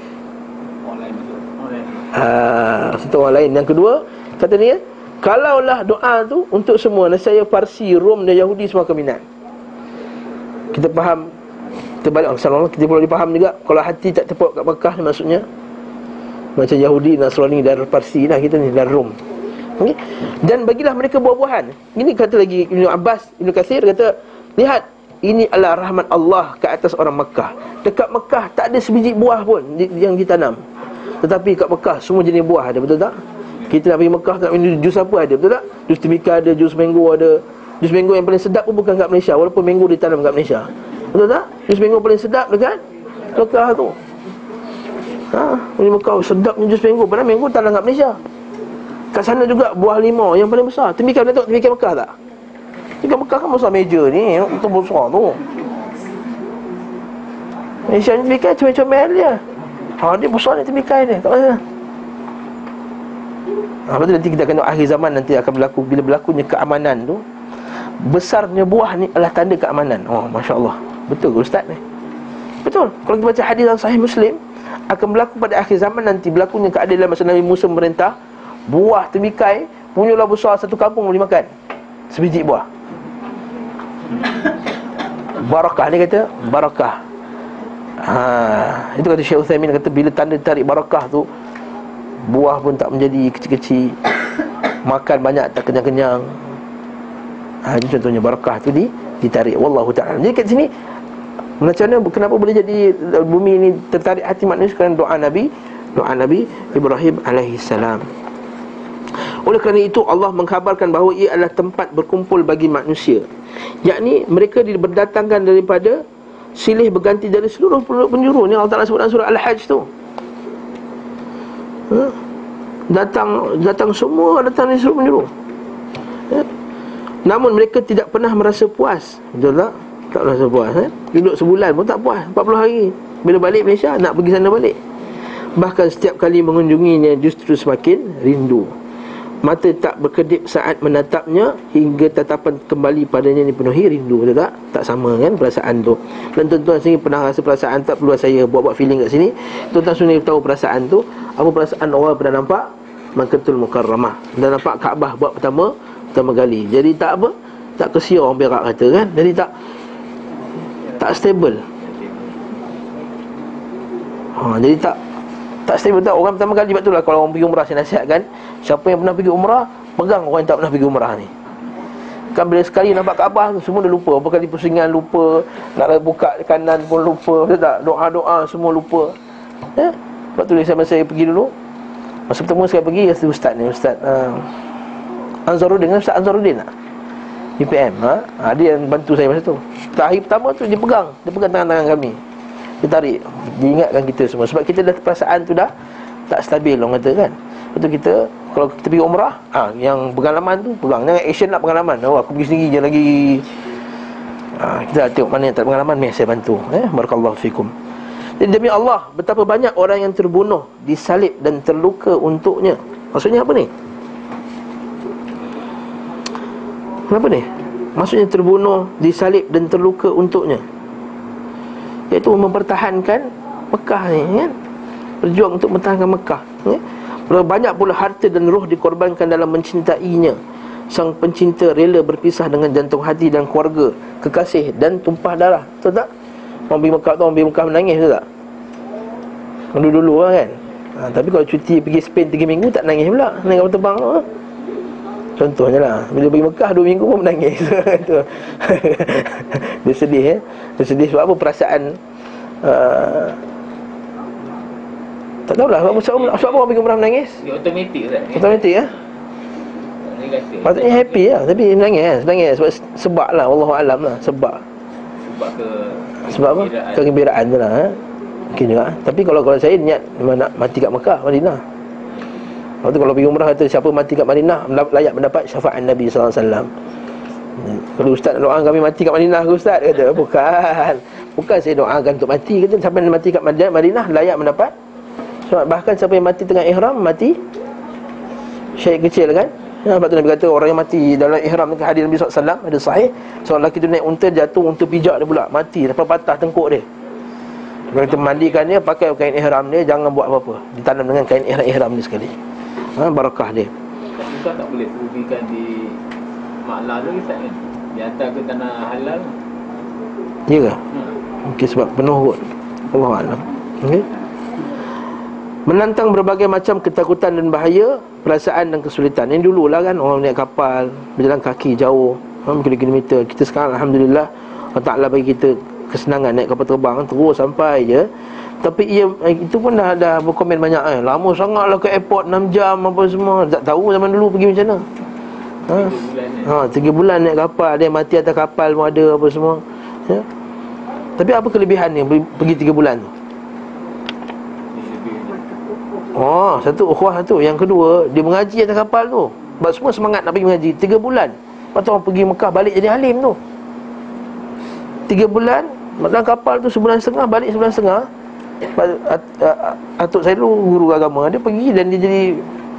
Ah, satu orang lain. Yang kedua, kata dia, kalaulah doa tu untuk semua, saya Parsi, Rom dan Yahudi semua akan minat. Kita faham kita balik Allah kita boleh faham juga kalau hati tak terpaut kat Mekah ni maksudnya macam Yahudi, Nasrani dan Parsi lah kita ni dan Rom. Okay? Dan bagilah mereka buah-buahan. Ini kata lagi Ibn Abbas, Ibn Kathir kata, lihat ini adalah rahmat Allah ke atas orang Mekah Dekat Mekah tak ada sebiji buah pun yang ditanam Tetapi kat Mekah semua jenis buah ada, betul tak? Kita nak pergi Mekah tak minum jus apa ada, betul tak? Jus temika ada, jus mango ada Jus mango yang paling sedap pun bukan kat Malaysia Walaupun mango ditanam kat Malaysia Betul tak? Jus mango paling sedap dekat Mekah tu Ha, ini Mekah sedapnya jus mango Padahal mango tanam kat Malaysia Kat sana juga buah limau yang paling besar Temika, anda tengok temika Mekah tak? Tiga Mekah kan besar meja ni Itu besar tu. Malaysia ni temikai comel-comel dia. Ha dia besar ni temikai dia Tak rasa? Ha, lepas tu nanti kita akan tengok akhir zaman nanti akan berlaku. Bila berlakunya keamanan tu Besarnya buah ni adalah tanda keamanan. Oh Masya Allah Betul ke Ustaz ni? Betul. Kalau kita baca hadis dalam sahih Muslim Akan berlaku pada akhir zaman nanti Berlakunya keadilan masa Nabi Musa memerintah Buah temikai Punyalah besar satu kampung boleh makan. Sebiji buah Barakah dia kata Barakah. Ha, Itu kata Syekh Uthaymin kata Bila tanda tarik barakah tu Buah pun tak menjadi kecil-kecil. Makan banyak tak kenyang-kenyang. Ha, Itu contohnya barakah tu di, ditarik. Wallahu ta'ala. Jadi kat sini macam mana kenapa boleh jadi bumi ini tertarik hati manusia? Kerana doa Nabi doa Nabi Ibrahim alaihi salam. Oleh kerana itu Allah mengkhabarkan bahawa ia adalah tempat berkumpul bagi manusia yakni mereka berdatangkan daripada silih berganti dari seluruh penjuru ni Allah Taala sebut dalam surah Al-Hajj tu. Ha? Datang datang semua datang dari seluruh penjuru. Ha? Namun mereka tidak pernah merasa puas. Betul tak? Tak merasa puas eh? Duduk sebulan pun tak puas 40 hari Bila balik Malaysia Nak pergi sana balik Bahkan setiap kali mengunjunginya Justru semakin rindu Mata tak berkedip saat menatapnya Hingga tatapan kembali padanya dipenuhi rindu Betul tak? Tak sama kan perasaan tu. Dan tuan-tuan sini pernah rasa perasaan Tak perlu saya buat-buat feeling kat sini? Tuan-tuan sini tahu perasaan tu? Apa perasaan orang pernah nampak? Mangkatul Mukarramah. Dan nampak Kaabah buat pertama Pertama kali. Jadi tak apa? Tak kesia orang berak kata kan? Jadi tak Tak stable. Ha, Jadi tak tak stable tak? Orang pertama kali Sebab tu lah Kalau orang pergi umrah Saya nasihatkan Siapa yang pernah pergi umrah Pegang orang yang tak pernah pergi umrah ni. Kan bila sekali nampak Kaabah Semua dah lupa. Apa kali pusingan lupa Nak buka kanan pun lupa. Betul tak Doa-doa semua lupa. Ya Sebab tu sama saya pergi dulu. Masa pertama saya pergi ustaz ni Ustaz uh, Anzaruddin Ustaz Anzaruddin tak? UPM ha? ha? Dia yang bantu saya masa tu. Hari pertama tu dia pegang. Dia pegang tangan-tangan kami. Dia tarik. Dia ingatkan kita semua. Sebab kita dah perasaan tu dah Tak stabil orang kata kan Lepas kita Kalau kita pergi umrah ha, Yang pengalaman tu Pegang Jangan action nak pengalaman Oh aku pergi sendiri je lagi ha, Kita tengok mana yang tak pengalaman Meh saya bantu eh? Barakallahu fikum Jadi demi Allah Betapa banyak orang yang terbunuh Disalib dan terluka untuknya Maksudnya apa ni? Kenapa ni? Maksudnya terbunuh, disalib dan terluka untuknya Iaitu mempertahankan Mekah ni kan Berjuang untuk mempertahankan Mekah ya? Banyak pula harta dan roh dikorbankan dalam mencintainya. Sang pencinta rela berpisah dengan jantung hati dan keluarga Kekasih dan tumpah darah. Betul tak? Orang pergi Mekah tu, orang pergi Mekah menangis betul tak? Dulu-dulu lah kan? Ha, Tapi kalau cuti pergi Spain 3 minggu tak nangis pula. Nangis kapal terbang ha? Contohnya lah. Bila pergi Mekah 2 minggu pun menangis. Dia sedih ya? Dia sedih sebab apa? Perasaan uh, Tak tahulah sebab, sebab, sebab apa orang pergi umrah menangis. Dia otomatik Ustaz Otomatik ya? Patutnya happy lah Tapi menangis kan Menangis sebab sebab lah Wallahualam lah Sebab. Sebab ke Sebab apa? Kegembiraan. Tu lah ha? Mungkin juga. Tapi kalau kalau saya niat Memang nak mati kat Mekah Madinah. Lepas tu kalau pergi umrah kata Siapa mati kat Madinah Layak mendapat syafaat Nabi SAW Kalau ustaz doa kami mati kat Madinah ke ustaz? Kata bukan. Bukan saya doakan untuk mati Kata yang mati kat Madinah Layak mendapat Sebab bahkan siapa yang mati tengah ihram Mati Syahid kecil kan? Ya, sebab tu Nabi kata orang yang mati dalam ihram dengan hadir Nabi SAW Ada sahih Seorang lelaki tu naik unta jatuh Unta pijak dia pula Mati Lepas patah tengkuk dia. Kalau kita mandikan dia Pakai kain ihram dia Jangan buat apa-apa. Ditanam dengan kain ihram-ihram dia sekali. Ha, Barakah dia. Kau tak boleh rugikan di Maklah tu Ustaz kan? Dihantar ke tanah halal? Ya ke? Hmm. Mungkin sebab penuh kot. Allah Alam. Okay. Menantang berbagai macam ketakutan dan bahaya Perasaan dan kesulitan. Yang dululah kan Orang naik kapal Berjalan kaki jauh Kilometer Kita sekarang Alhamdulillah Allah Ta'ala bagi kita Kesenangan naik kapal terbang Terus sampai je. Tapi ia Itu pun dah, dah berkomen banyak eh. Lama sangat lah ke airport 6 jam apa semua. Tak tahu zaman dulu pergi macam mana. Ha, ha, tiga bulan naik kapal Ada yang mati atas kapal pun ada apa semua. Ya? Tapi apa kelebihannya Pergi tiga bulan tu Oh, satu ukhuwah satu. Yang kedua, dia mengaji atas kapal tu. Sebab semua semangat nak pergi mengaji. Tiga bulan. Lepas tu orang pergi Mekah balik jadi halim tu. Tiga bulan, dalam kapal tu sebulan setengah, balik sebulan setengah. Atuk saya dulu guru agama. Dia pergi dan dia jadi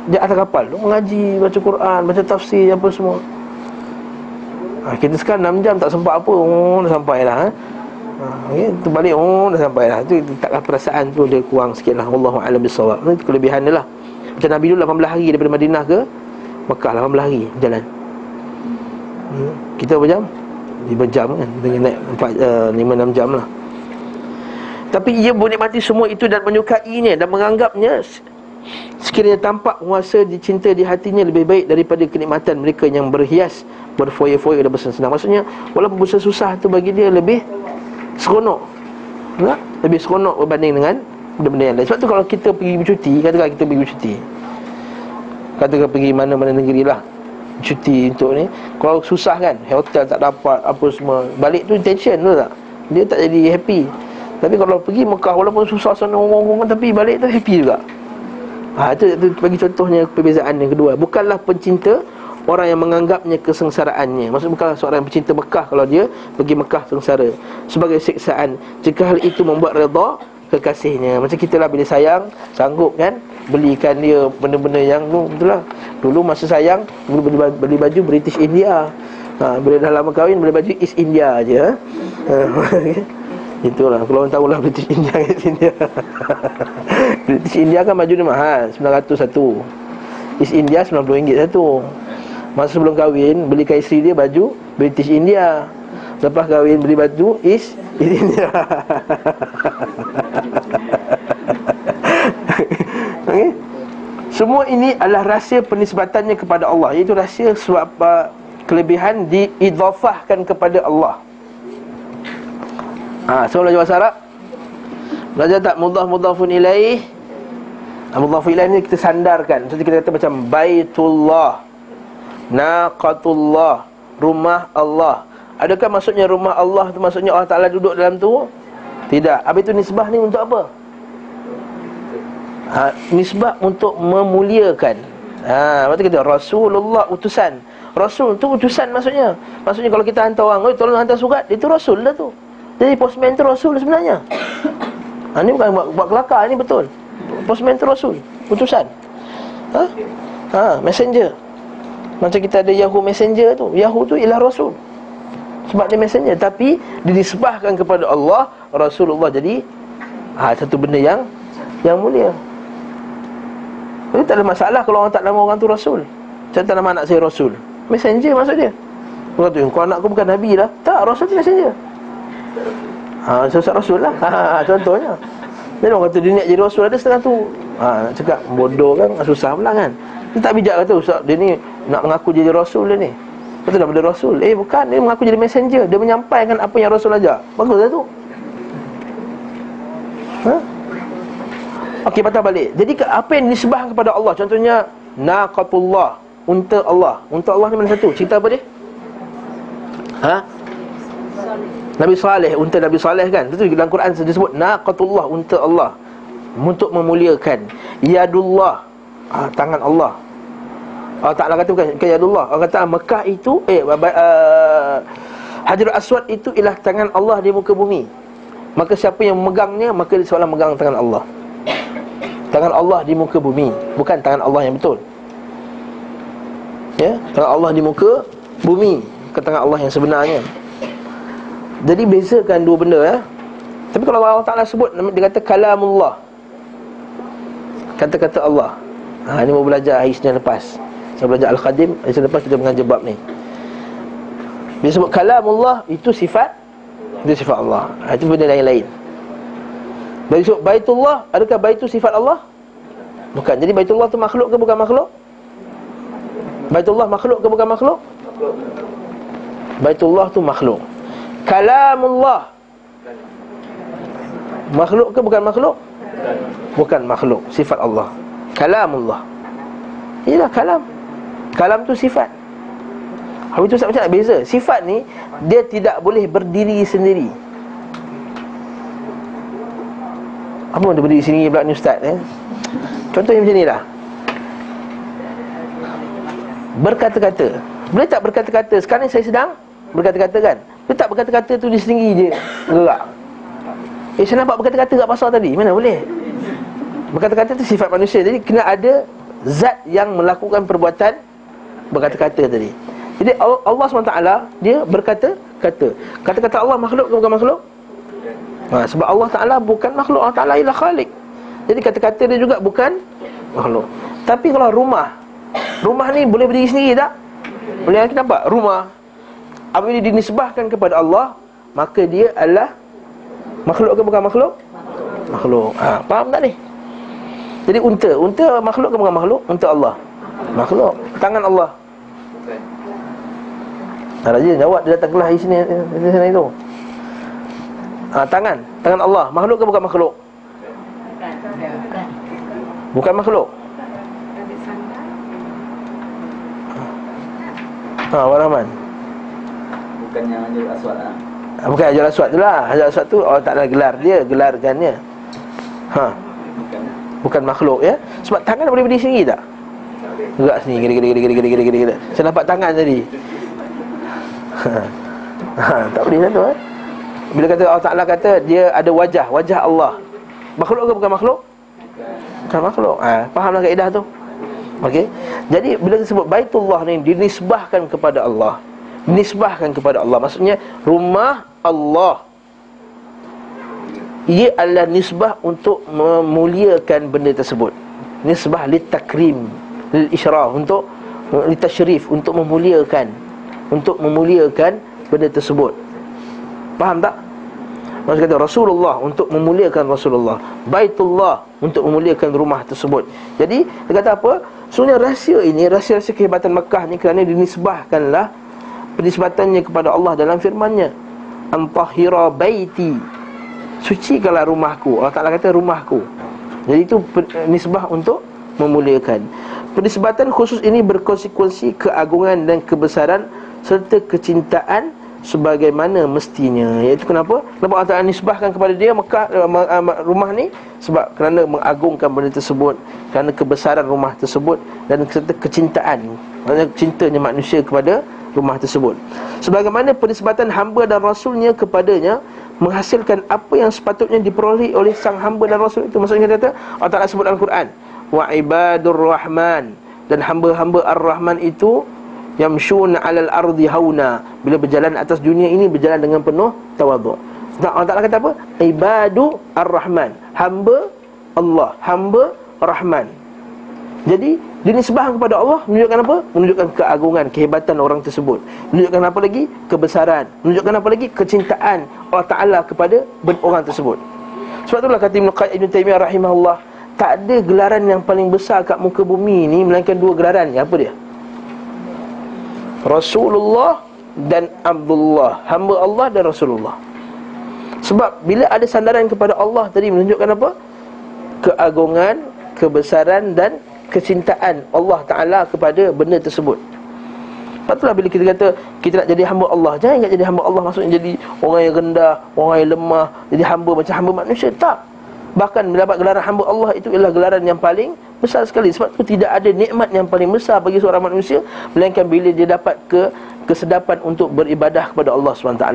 di atas kapal tu. Mengaji, baca Quran, baca tafsir, apa semua. Ha, kita sekarang 6 jam tak sempat apa. Oh, sampai lah. Ha? Okay, tu balik oh dah sampai dah. Tu taklah perasaan tu dia kurang sikitlah. Wallahu a'lam bissawab. Itu kelebihan dia lah. Macam Nabi dulu 18 hari daripada Madinah ke Mekah 18 hari jalan. Hmm. Kita berapa jam? 5 jam kan dengan naik 4 uh, 5 6 jam lah. Tapi ia menikmati semua itu dan menyukainya dan menganggapnya sekiranya tampak kuasa dicinta di hatinya lebih baik daripada kenikmatan mereka yang berhias berfoya-foya dan bersenang-senang. Maksudnya walaupun susah tu bagi dia lebih seronok. Tak? Lebih seronok berbanding dengan benda-benda yang lain. Sebab tu kalau kita pergi bercuti Katakan kita pergi bercuti Katakan pergi mana-mana negeri lah. Cuti untuk ni. Kalau susah kan Hotel tak dapat Apa semua. Balik tu tension tu tak? Dia tak jadi happy. Tapi kalau pergi Mekah Walaupun susah sana orang-orang Tapi balik tu happy juga. Ha, itu, itu bagi contohnya perbezaan yang kedua. Bukanlah pencinta orang yang menganggapnya kesengsaraannya. Maksud bukanlah seorang yang bercinta Mekah Kalau dia pergi Mekah sengsara. Sebagai siksaan Jika hal itu membuat reda kekasihnya. Macam kita lah bila sayang Sanggup kan? Belikan dia benda-benda yang tu Betul lah Dulu masa sayang Dulu beli, beli baju British India. Ha, Bila dah lama kahwin Beli baju East India je. Ha? Itulah. Kalau orang tahu lah British India East India British India kan baju dia mahal 900 satu. East India RM90 satu Masa sebelum kahwin Belikan isteri dia baju British India. Lepas kahwin beli baju East, East India. Okay. Semua ini adalah rahsia penisbatannya kepada Allah. Iaitu rahsia sebab uh, kelebihan diidhafahkan kepada Allah. Ha, semua belajar bahasa Arab? Belajar tak? Mudah mudhafun ilaih. Mudhafun ilaih ni kita sandarkan. Seperti kita kata macam Baitullah Naqatullah. Rumah Allah. Adakah maksudnya rumah Allah tu Maksudnya Allah Ta'ala duduk dalam tu? Tidak. Habis itu nisbah ni untuk apa? Ha, Nisbah untuk memuliakan. Ha, Lepas tu kita Rasulullah utusan. Rasul tu utusan maksudnya. Maksudnya kalau kita hantar orang oh, Tolong hantar surat. Itu Rasul lah tu. Jadi postman tu Rasul sebenarnya. Ha, Ini bukan buat, buat kelakar Ini betul. Postman tu Rasul. Utusan. Ha? ha? Messenger Macam kita ada Yahoo Messenger tu. Yahoo tu ialah Rasul. Sebab dia messenger. Tapi Dinisbahkan kepada Allah Rasulullah. Jadi ha, Satu benda yang Yang mulia. Jadi tak ada masalah Kalau orang tak nama orang tu Rasul. Saya tak nama anak saya Rasul. Messenger maksud dia. Orang tu Kau anak aku bukan Nabi lah. Tak Rasul tu messenger. Ha, sesat Rasul lah. Ha, Contohnya. Jadi orang kata dia niat jadi Rasul Ada setengah tu. Ha, cakap bodoh kan Susah pula kan Dia tak bijak kata Ustaz dia ni Nak mengaku jadi Rasul dia ni. Betul tak benda Rasul? Eh bukan. Dia mengaku jadi messenger. Dia menyampaikan apa yang Rasul ajar. Bagus lah tu. Ha? Okey patah balik. Jadi apa yang disebah kepada Allah? Contohnya Naqatullah. Unta Allah. Unta Allah ni mana satu? Cerita apa dia? Ha? Nabi Saleh, unta Nabi Saleh kan? Itu dalam Quran disebut Naqatullah, unta Allah. Untuk memuliakan. Yadullah. Ha, Tangan Allah Allah Ta'ala kata bukan, bukan Yadullah. Allah kata Mekah itu Eh uh, Hajarul Aswad itu ialah tangan Allah di muka bumi. Maka siapa yang memegangnya Maka dia seolah megang tangan Allah. Tangan Allah di muka bumi Bukan tangan Allah yang betul. Ya, tangan Allah di muka bumi Ke tangan Allah yang sebenarnya. Jadi bezakan dua benda ya. Tapi kalau Allah Ta'ala sebut Dia kata kalamullah. Kata-kata Allah. Ha, Ini mau belajar hari Senin lepas Saya belajar Al-Qadim Senin lepas kita mengajar bab ni. Bila sebut kalamullah Itu sifat Itu sifat Allah. Ha, Itu benda lain-lain. Bila sebut baitullah Adakah baitu sifat Allah? Bukan. Jadi baitullah tu makhluk ke bukan makhluk? Baitullah makhluk ke bukan makhluk? Baitullah tu makhluk. Kalamullah. Makhluk ke bukan makhluk? Bukan makhluk. Sifat Allah. Kalamullah. Inilah kalam Kalam tu sifat. Habis tu macam nak beza. Sifat ni Dia tidak boleh berdiri sendiri. Apa dia berdiri sini pula ni ustaz eh? Contohnya macam ni lah. Berkata-kata. Boleh tak berkata-kata? Sekarang saya sedang Berkata-kata kan? Dia tak berkata-kata tu dia sendiri je? Gerak. Eh saya nampak berkata-kata kat pasar tadi. Mana boleh? Berkata-kata tu sifat manusia. Jadi kena ada Zat yang melakukan perbuatan Berkata-kata tadi. Jadi Allah SWT Dia berkata-kata. Kata-kata Allah makhluk ke bukan makhluk? Ha, Sebab Allah Ta'ala bukan makhluk. Allah Ta'ala ialah khalik. Jadi kata-kata dia juga bukan Makhluk. Tapi kalau rumah. Rumah ni boleh berdiri sendiri tak? Boleh kita nampak? Rumah. Apabila dinisbahkan kepada Allah maka dia adalah makhluk ke bukan makhluk? Makhluk. Ha, faham tak ni? Jadi unta. Unta makhluk ke bukan makhluk? Unta Allah. Makhluk. Tangan Allah Ha, Raja jawab dia datang kelas di sini di sini itu. Ha, tangan, tangan Allah, makhluk ke bukan makhluk? Bukan makhluk. Ha, Warahman bukannya Hajar Aswad lah. Bukan Hajar Aswad tu lah Hajar Aswad tu Allah Ta'ala gelar dia Gelarkannya ha. Bukan. Bukan makhluk ya Sebab tangan boleh berdiri sendiri tak? Gerak sini gede gede gede gede gede gede gede Saya nampak tangan tadi ha. Tak boleh satu eh? Bila kata Allah Ta'ala kata Dia ada wajah Wajah Allah Makhluk ke bukan makhluk? Bukan makhluk ha. Fahamlah kaedah tu Okey. Jadi bila disebut Baitullah ni dinisbahkan kepada Allah nisbahkan kepada Allah maksudnya rumah Allah ia adalah nisbah untuk memuliakan benda tersebut nisbah li takrim lil isyraf untuk li tasyrif untuk memuliakan untuk memuliakan benda tersebut. Faham tak? Maksud kata Rasulullah untuk memuliakan Rasulullah. Baitullah untuk memuliakan rumah tersebut. Jadi dia kata apa? Sebenarnya rahsia ini Rahsia-rahsia kehebatan Mekah ni Kerana dinisbahkanlah penisbatannya kepada Allah dalam firman-Nya. Antahira baiti. Sucikanlah rumahku. Allah Taala kata rumahku. Jadi itu nisbah untuk memuliakan. Penisbatan khusus ini berkonsekuensi keagungan dan kebesaran serta kecintaan sebagaimana mestinya. Iaitu kenapa? Kenapa Allah Taala nisbahkan kepada dia Mekah eh, eh, rumah ni sebab kerana mengagungkan benda tersebut kerana kebesaran rumah tersebut dan serta kecintaan maksudnya cintanya manusia kepada rumah tersebut. Sebagaimana penisbatan hamba dan rasulnya kepadanya menghasilkan apa yang sepatutnya diperoleh oleh sang hamba dan rasul itu. Maksudnya kata Allah Taala sebut dalam Quran wa ibadur rahman. Dan hamba-hamba ar-rahman itu yamshuna 'alal ardi hauna bila berjalan atas dunia ini berjalan dengan penuh tawaduk Allah Taala kata apa ibadu ar-rahman hamba Allah hamba rahman jadi dinisbahkan kepada Allah menunjukkan apa? Menunjukkan keagungan, kehebatan orang tersebut. Menunjukkan apa lagi? Kebesaran. Menunjukkan apa lagi? Kecintaan Allah Taala kepada orang tersebut. Sebab itulah kata Ibn Qayyim Ibn Taimiyah rahimahullah, tak ada gelaran yang paling besar kat muka bumi ni melainkan dua gelaran. Apa dia? Rasulullah dan Abdullah, hamba Allah dan Rasulullah. Sebab bila ada sandaran kepada Allah tadi menunjukkan apa? Keagungan, kebesaran dan kecintaan Allah Ta'ala kepada benda tersebut Lepas itulah bila kita kata Kita nak jadi hamba Allah Jangan ingat jadi hamba Allah Maksudnya jadi orang yang rendah Orang yang lemah Jadi hamba macam hamba manusia Tak Bahkan mendapat gelaran hamba Allah Itu ialah gelaran yang paling besar sekali. Sebab itu tidak ada nikmat yang paling besar Bagi seorang manusia Melainkan bila dia dapat ke kesedapan untuk beribadah kepada Allah SWT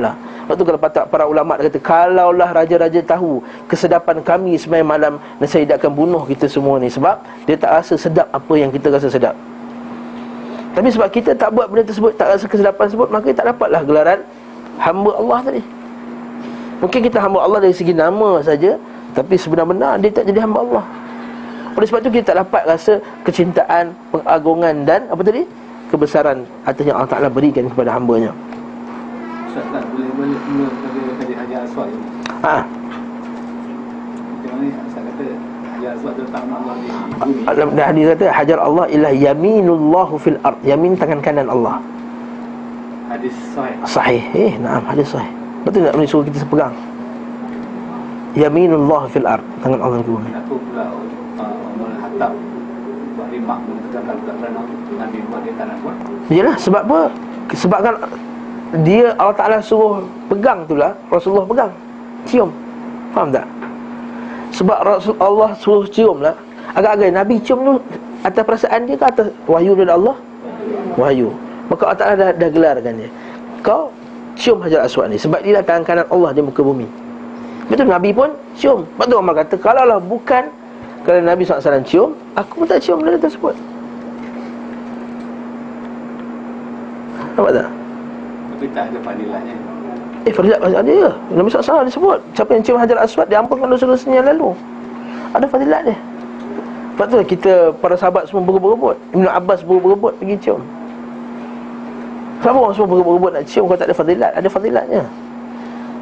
Lepas tu kalau para ulama' kata Kalaulah raja-raja tahu kesedapan kami semalam malam Saya tidak akan bunuh kita semua ni. Sebab dia tak rasa sedap apa yang kita rasa sedap. Tapi sebab kita tak buat benda tersebut Tak rasa kesedapan tersebut Maka tak dapatlah gelaran hamba Allah tadi. Mungkin kita hamba Allah dari segi nama saja Tapi sebenar-benar dia tak jadi hamba Allah. Oleh sebab itu kita tak dapat rasa kecintaan, pengagungan dan apa tadi? kebesaran atas yang Allah Ta'ala berikan kepada hambanya. Ustaz tak boleh balik semula kepada tadi Hajar Aswad ni? Ha. Macam mana Ustaz kata tu Dalam hadis kata Hajar Allah ialah yaminullahu fil ard. Yamin tangan kanan Allah. Hadis sahih. Sahih. Eh, naam hadis sahih. Betul tak? Boleh suruh kita sepegang Yaminullah fil ard. Tangan Allah di bumi Kenapa pula Umar Hattab Buat rimak Menegakkan budak kerana Nabi buat dia tak nak buat. Yalah sebab apa? Sebab kan Dia Allah Ta'ala suruh pegang tu lah. Rasulullah pegang. Cium. Faham tak? Sebab Rasul Allah suruh cium lah. Agak-agak Nabi cium tu Atas perasaan dia ke atas wahyu dari Allah? Wahyu. Maka Allah Ta'ala dah, dah gelarkan dia. Kau cium Hajar Aswad ni Sebab dia dah tangan kanan Allah di muka bumi Betul Nabi pun cium. Sebab tu Umar kata Kalau lah bukan Kalau Nabi SAW cium Aku pun tak cium benda tersebut. Nampak tak? Tapi tak ada fadilahnya Eh fadilat masih ada ya. Nabi SAW dia sebut Siapa yang cium Hajar Aswad Dia ampunkan dosa-dosanya yang lalu. Ada fadilat dia. Sebab tu kita Para sahabat semua berebut-rebut. Ibn Abbas berebut-rebut Pergi cium. Kenapa orang semua berebut-rebut nak cium Kalau tak ada fadilat Ada fadilatnya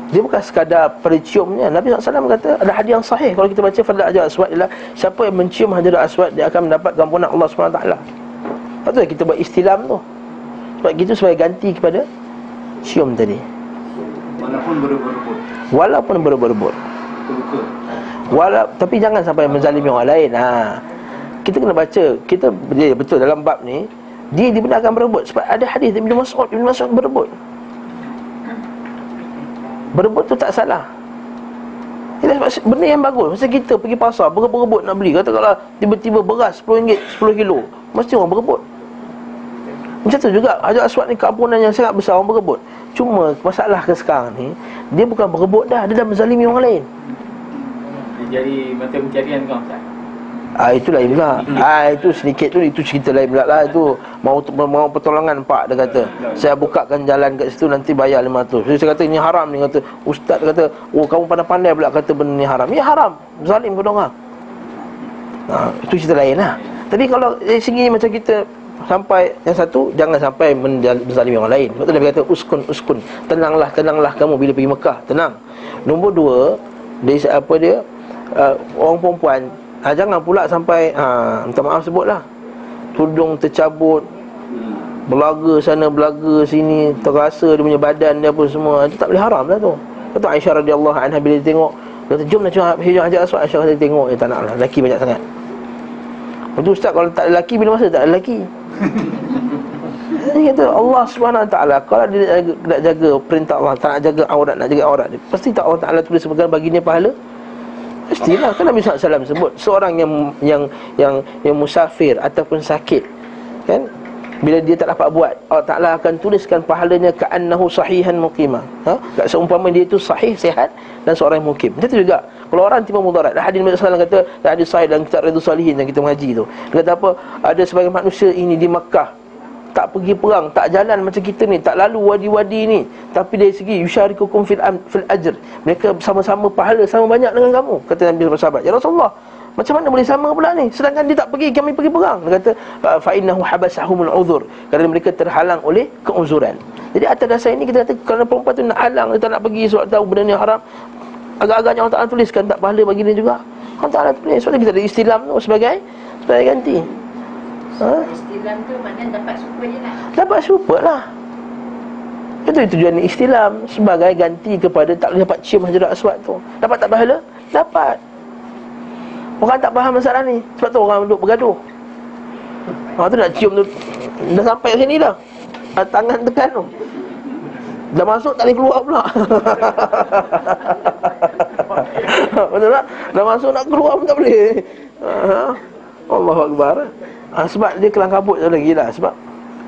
dia bukan sekadar perciumnya. Nabi SAW kata Ada hadis yang sahih. Kalau kita baca Fadilat Hajar Aswad ialah Siapa yang mencium Hajar Aswad Dia akan mendapat gampunan Allah SWT Lepas tu kita buat istilam tu. Sebab gitu supaya ganti kepada Cium tadi. Walaupun berebut-rebut. Walaupun berebut-rebut. Betul-betul Wala, Tapi jangan sampai menzalimi orang lain. Ha. Kita kena baca. Kita dia, Betul. Dalam bab ni Dia dibenarkan berebut. Sebab ada hadis Ibn Mas'ud. Ibn Mas'ud berebut Berebut tu tak salah. Ini sebab benda yang bagus. Masa kita pergi pasar Berebut-berebut nak beli. Katakanlah tiba-tiba beras RM10 10 kilo Mesti orang berebut. Macam tu juga. Hajar Aswad ni keampunan yang sangat besar Orang berebut. Cuma masalah ke sekarang ni Dia bukan berebut dah. Dia dah menzalimi orang lain. Dia jadi mata pencarian kau Ustaz Ah itu lain pula. Ah itu sedikit tu itu cerita lain pula lah itu. Mau mau pertolongan pak dia kata. Saya bukakan jalan kat situ nanti bayar 500. Jadi saya kata ini haram ni kata. Ustaz kata, "Oh kamu pandai-pandai pula kata benda ni haram." Ya haram. Zalim kepada orang. Ah itu cerita lain lah. Tapi kalau dari segi macam kita sampai yang satu jangan sampai menzalimi orang lain. Sebab tu Nabi kata uskun uskun. Tenanglah tenanglah kamu bila pergi Mekah. Tenang. Nombor dua dari apa dia uh, orang perempuan ha, Jangan pula sampai ha, Minta maaf sebutlah. Tudung tercabut Belaga sana belaga sini Terasa dia punya badan dia pun semua Itu tak boleh haram lah tu. Kata Aisyah radhiyallahu anha bila dia tengok Dia kata jom nak cium hijau hajar aswad Aisyah kata tengok. Dia tak nak lah Lelaki banyak sangat. Lepas ustaz kalau tak ada lelaki Bila masa tak ada lelaki? Dia kata Allah subhanahu wa ta'ala Kalau dia nak jaga, perintah Allah Tak nak jaga aurat Nak jaga aurat dia Pasti tak Allah ta'ala tulis sebagai baginya pahala Mestilah kan Nabi SAW sebut Seorang yang yang yang yang musafir Ataupun sakit Kan? Bila dia tak dapat buat Allah Ta'ala akan tuliskan pahalanya ka'annahu sahihan muqimah ha? Tak seumpama dia itu sahih, sehat dan seorang yang tu juga. Kalau orang timbul mudarat Hadis Nabi SAW kata Hadis sahih dan kitab Radu Salihin yang kita mengaji tu. Dia kata apa? Ada sebagai manusia ini di Makkah tak pergi perang, tak jalan macam kita ni, tak lalu wadi-wadi ni. Tapi dari segi yusyarikukum fil fil ajr. Mereka sama-sama pahala sama banyak dengan kamu. Kata Nabi SAW. Ya Rasulullah, macam mana boleh sama pula ni? Sedangkan dia tak pergi, kami pergi perang. Dia kata, fa innahu habasahumul uzur. Kerana mereka terhalang oleh keuzuran. Jadi atas dasar ini kita kata kerana perempuan tu nak halang, dia tak nak pergi sebab tahu benda ni haram. Agak-agaknya Allah Ta'ala tuliskan tak pahala bagi dia juga. Allah Ta'ala tulis. Sebab kita ada istilam tu sebagai sebagai ganti. Ha? Istilam tu maknanya dapat super je lah. Dapat super lah. Itu tujuan istilam sebagai ganti kepada tak boleh dapat cium hajarat aswad tu. Dapat tak pahala? Dapat. Orang tak faham masalah ni Sebab tu orang duduk bergaduh Orang tu nak cium tu Dah sampai sini dah Tangan tekan tu Dah masuk tak boleh keluar pula Betul tak? Dah masuk nak keluar pun tak boleh ha? Allah Akbar ha, Sebab dia kelang kabut tu lagi lah. Sebab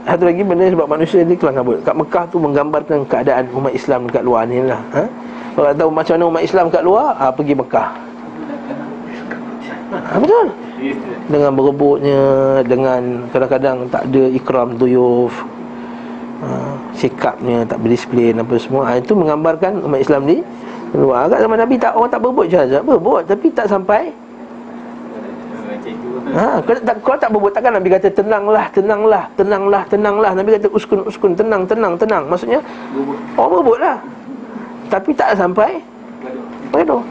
satu lagi benda sebab manusia ni kelang kabut. Kat Mekah tu menggambarkan keadaan umat Islam dekat luar ni lah ha? Kalau tahu macam mana umat Islam kat luar ha, Pergi Mekah. Ha, Betul. Dengan berebutnya Dengan kadang-kadang tak ada ikram tuyuf ha, Sikapnya tak berdisiplin apa semua. Ha, Itu menggambarkan umat Islam ni Agak zaman Nabi tak orang tak berebut je. Berebut tapi tak sampai Ha, kalau tak, kalau tak berebut takkan Nabi kata tenanglah, tenanglah, tenanglah, tenanglah. Nabi kata uskun, uskun, tenang, tenang, tenang. Maksudnya orang berebut lah. Tapi tak sampai Gaduh.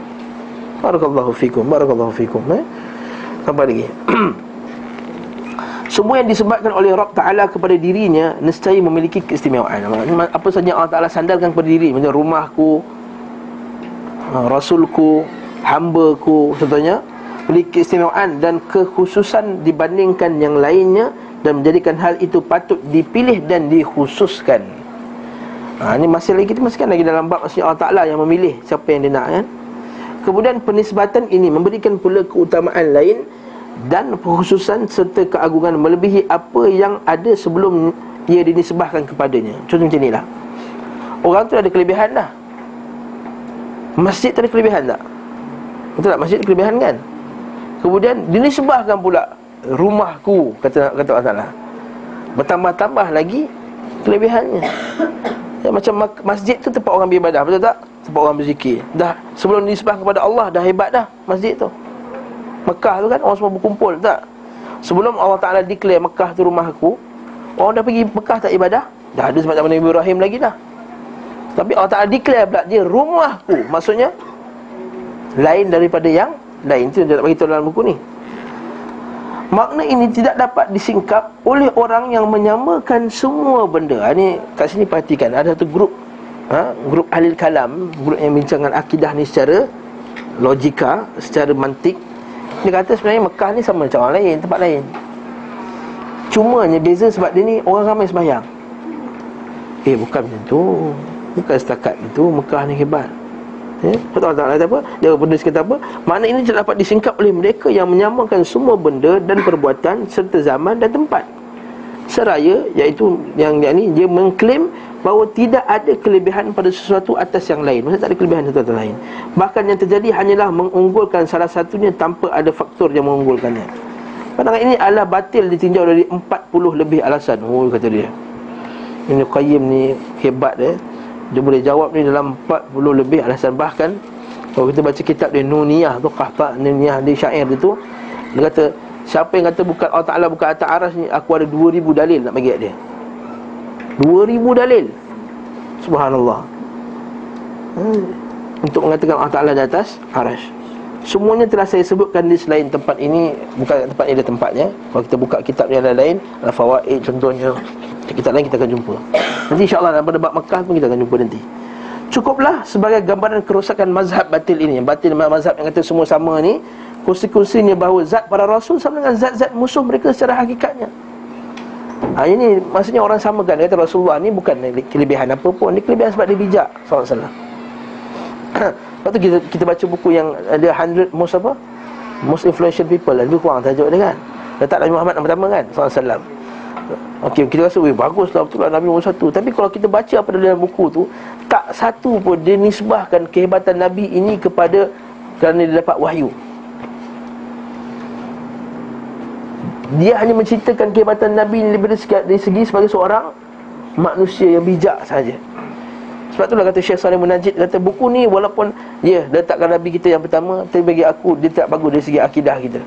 Barakallahu fikum Barakallahu fikum eh? Sampai lagi Semua yang disebabkan oleh Rabb Ta'ala kepada dirinya Nescaya memiliki keistimewaan Apa saja Allah Ta'ala sandalkan kepada diri Macam rumahku ha, Rasulku Hambaku Contohnya Memiliki keistimewaan dan kekhususan Dibandingkan yang lainnya Dan menjadikan hal itu patut dipilih dan dikhususkan ha, Ini masih lagi kita masih kan lagi dalam bab Allah Ta'ala yang memilih Siapa yang dia nak kan Kemudian penisbatan ini memberikan pula keutamaan lain dan khususan serta keagungan melebihi apa yang ada sebelum ia dinisbahkan kepadanya. Contoh macam inilah. Orang tu ada kelebihan dah. Masjid tu ada kelebihan tak? Betul tak? Masjid ada kelebihan kan? Kemudian dinisbahkan pula rumahku kata kata Allah Taala. Bertambah-tambah lagi kelebihannya. Ya, macam masjid tu tempat orang beribadah, betul tak? Tempat orang berzikir. Dah sebelum disembah kepada Allah dah hebat dah masjid tu. Mekah tu kan orang semua berkumpul, tak? Sebelum Allah Taala declare Mekah tu rumahku, orang dah pergi Mekah tak ibadah? Dah ada semacam Nabi Ibrahim lagi dah. Tapi Allah Taala declare pula dia rumahku. Maksudnya lain daripada yang lain tu dia tak bagi tahu dalam buku ni. Makna ini tidak dapat disingkap oleh orang yang menyamakan semua benda. Ini ha, kat sini perhatikan ada satu grup ha, grup ahli kalam, grup yang bincangkan akidah ni secara logika, secara mantik. Dia kata sebenarnya Mekah ni sama macam orang lain, tempat lain. Cuma Cumanya beza sebab dia ni orang ramai sembahyang. Eh bukan macam tu. Bukan setakat itu Mekah ni hebat. Ya, Allah Taala kata apa? Dia penulis kata apa? Makna ini tidak dapat disingkap oleh mereka yang menyamakan semua benda dan perbuatan serta zaman dan tempat. Seraya iaitu yang dia ni dia mengklaim bahawa tidak ada kelebihan pada sesuatu atas yang lain. Maksudnya tak ada kelebihan satu atas lain. Bahkan yang terjadi hanyalah mengunggulkan salah satunya tanpa ada faktor yang mengunggulkannya. Pandangan ini adalah batil ditinjau dari 40 lebih alasan. Oh kata dia. Ini Qayyim ni hebat eh dia boleh jawab ni dalam 40 lebih alasan. Bahkan kalau kita baca kitab dia Nuniyah tu Qahta Nuniyah di syair dia tu dia kata siapa yang kata bukan Allah Taala bukan atas aras ni aku ada 2000 dalil nak bagi dia. 2000 dalil. Subhanallah. Hmm. untuk mengatakan Allah Taala di atas aras Semuanya telah saya sebutkan di selain tempat ini Bukan tempat ini ada tempatnya. Kalau kita buka kitab yang lain-lain Al-Fawaid contohnya Kitab lain kita akan jumpa. Nanti insyaAllah dalam bab Makkah pun kita akan jumpa nanti. Cukuplah sebagai gambaran kerosakan mazhab batil ini. Batil mazhab yang kata semua sama ni Konsekuensinya bahawa zat para rasul sama dengan zat-zat musuh mereka secara hakikatnya. Ha, Ini maksudnya orang samakan Dia kata Rasulullah ni bukan kelebihan apa pun. Ini kelebihan sebab dia bijak SAW Lepas tu kita, kita baca buku yang ada 100 most apa? Most influential people Lebih kurang tajuk dia kan. Letak Nabi Muhammad yang pertama kan SAW Okey, kita rasa, weh baguslah betul lah Nabi nombor satu. Tapi kalau kita baca apa dalam buku tu Tak satu pun dia nisbahkan kehebatan Nabi ini kepada Kerana dia dapat wahyu. Dia hanya menceritakan kehebatan Nabi ini daripada segi, dari segi sebagai seorang manusia yang bijak saja. Sebab itulah kata Syekh Salim Munajid kata buku ni walaupun ya letakkan Nabi kita yang pertama tapi bagi aku dia tak bagus dari segi akidah kita.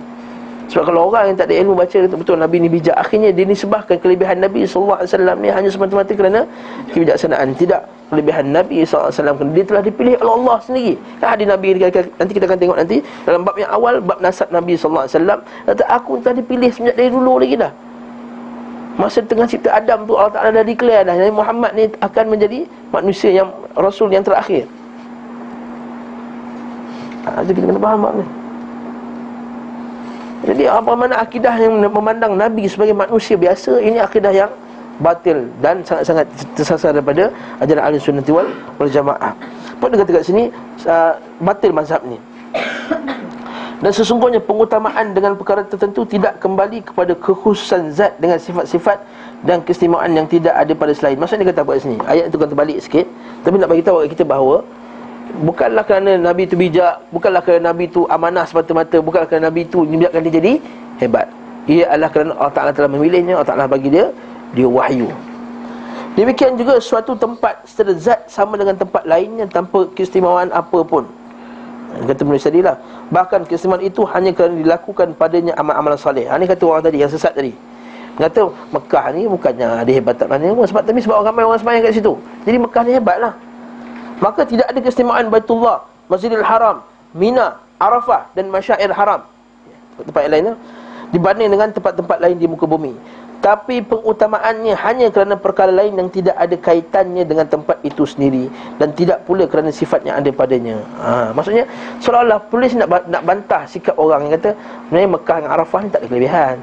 Sebab kalau orang yang tak ada ilmu baca kata betul Nabi ni bijak akhirnya dia nisbahkan kelebihan Nabi wasallam ni hanya semata-mata kerana kebijaksanaan tidak kelebihan Nabi alaihi wasallam dia telah dipilih oleh Allah sendiri. Kan hadis Nabi nanti kita akan tengok nanti dalam bab yang awal bab nasab Nabi wasallam kata aku telah dipilih sejak dari dulu lagi dah. Masa tengah cipta Adam tu Allah Ta'ala dah declare dah. Nabi Muhammad ni akan menjadi manusia yang Rasul yang terakhir. Ha, Jadi kita kena faham ni? Jadi apa mana akidah yang memandang Nabi sebagai manusia biasa Ini akidah yang batil dan sangat-sangat tersasar daripada ajaran ahli sunnah wal, jamaah. Apa dia kata kat sini uh, Batil mazhab ni dan sesungguhnya pengutamaan dengan perkara tertentu tidak kembali kepada kekhususan zat dengan sifat-sifat dan keistimewaan yang tidak ada pada selain. Maksudnya kata apa kat sini? Ayat itu kan terbalik sikit. Tapi nak bagi tahu kita bahawa bukanlah kerana Nabi itu bijak, bukanlah kerana Nabi itu amanah semata-mata, bukanlah kerana Nabi itu membiarkan dia jadi hebat. Ia adalah kerana Allah Ta'ala telah memilihnya, Allah Ta'ala bagi dia, dia wahyu. Demikian juga suatu tempat secara zat sama dengan tempat lainnya tanpa keistimewaan apa pun. Kata penulis tadi lah Bahkan keistimewaan itu hanya kerana dilakukan padanya amal-amal salih. Ini kata orang tadi yang sesat tadi. Kata Mekah ni bukannya ada hebatan mana pun Sebab tapi sebab orang ramai orang semayang kat situ. Jadi Mekah ni hebat lah Maka tidak ada keistimewaan Baitullah Masjidil Haram Mina Arafah dan Masyair Haram. Tempat yang lainnya Dibanding dengan tempat-tempat lain di muka bumi tapi pengutamaannya hanya kerana perkara lain yang tidak ada kaitannya dengan tempat itu sendiri dan tidak pula kerana sifat yang ada padanya. Ha, maksudnya seolah-olah polis nak nak bantah sikap orang yang kata sebenarnya Mekah dengan Arafah ni tak ada kelebihan.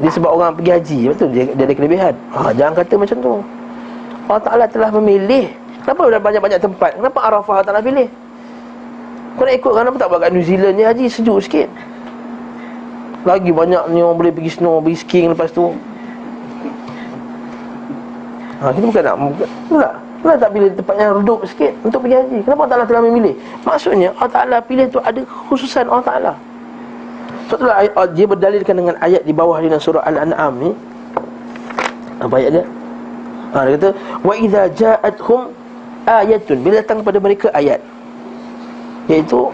Dia sebab orang pergi haji, betul dia, dia ada kelebihan. Ha, jangan kata macam tu. Allah Taala telah memilih. Kenapa ada banyak-banyak tempat? Kenapa Arafah Allah Taala pilih? Kau nak ikut kenapa tak buat kat New Zealand ni haji sejuk sikit? Lagi banyak ni orang boleh pergi snow, pergi skiing lepas tu. Ha, Kita bukan nak Bukan Kenapa tak pilih tempat yang redup sikit Untuk pergi haji. Kenapa Allah Ta'ala telah memilih? Maksudnya Allah Ta'ala pilih tu ada khususan Allah Ta'ala. Sebab itulah dia berdalilkan dengan ayat di bawah dalam surah Al-An'am ni. Apa ayat dia? Ha, dia kata idha ja'athum ayatun. Bila datang kepada mereka ayat. Iaitu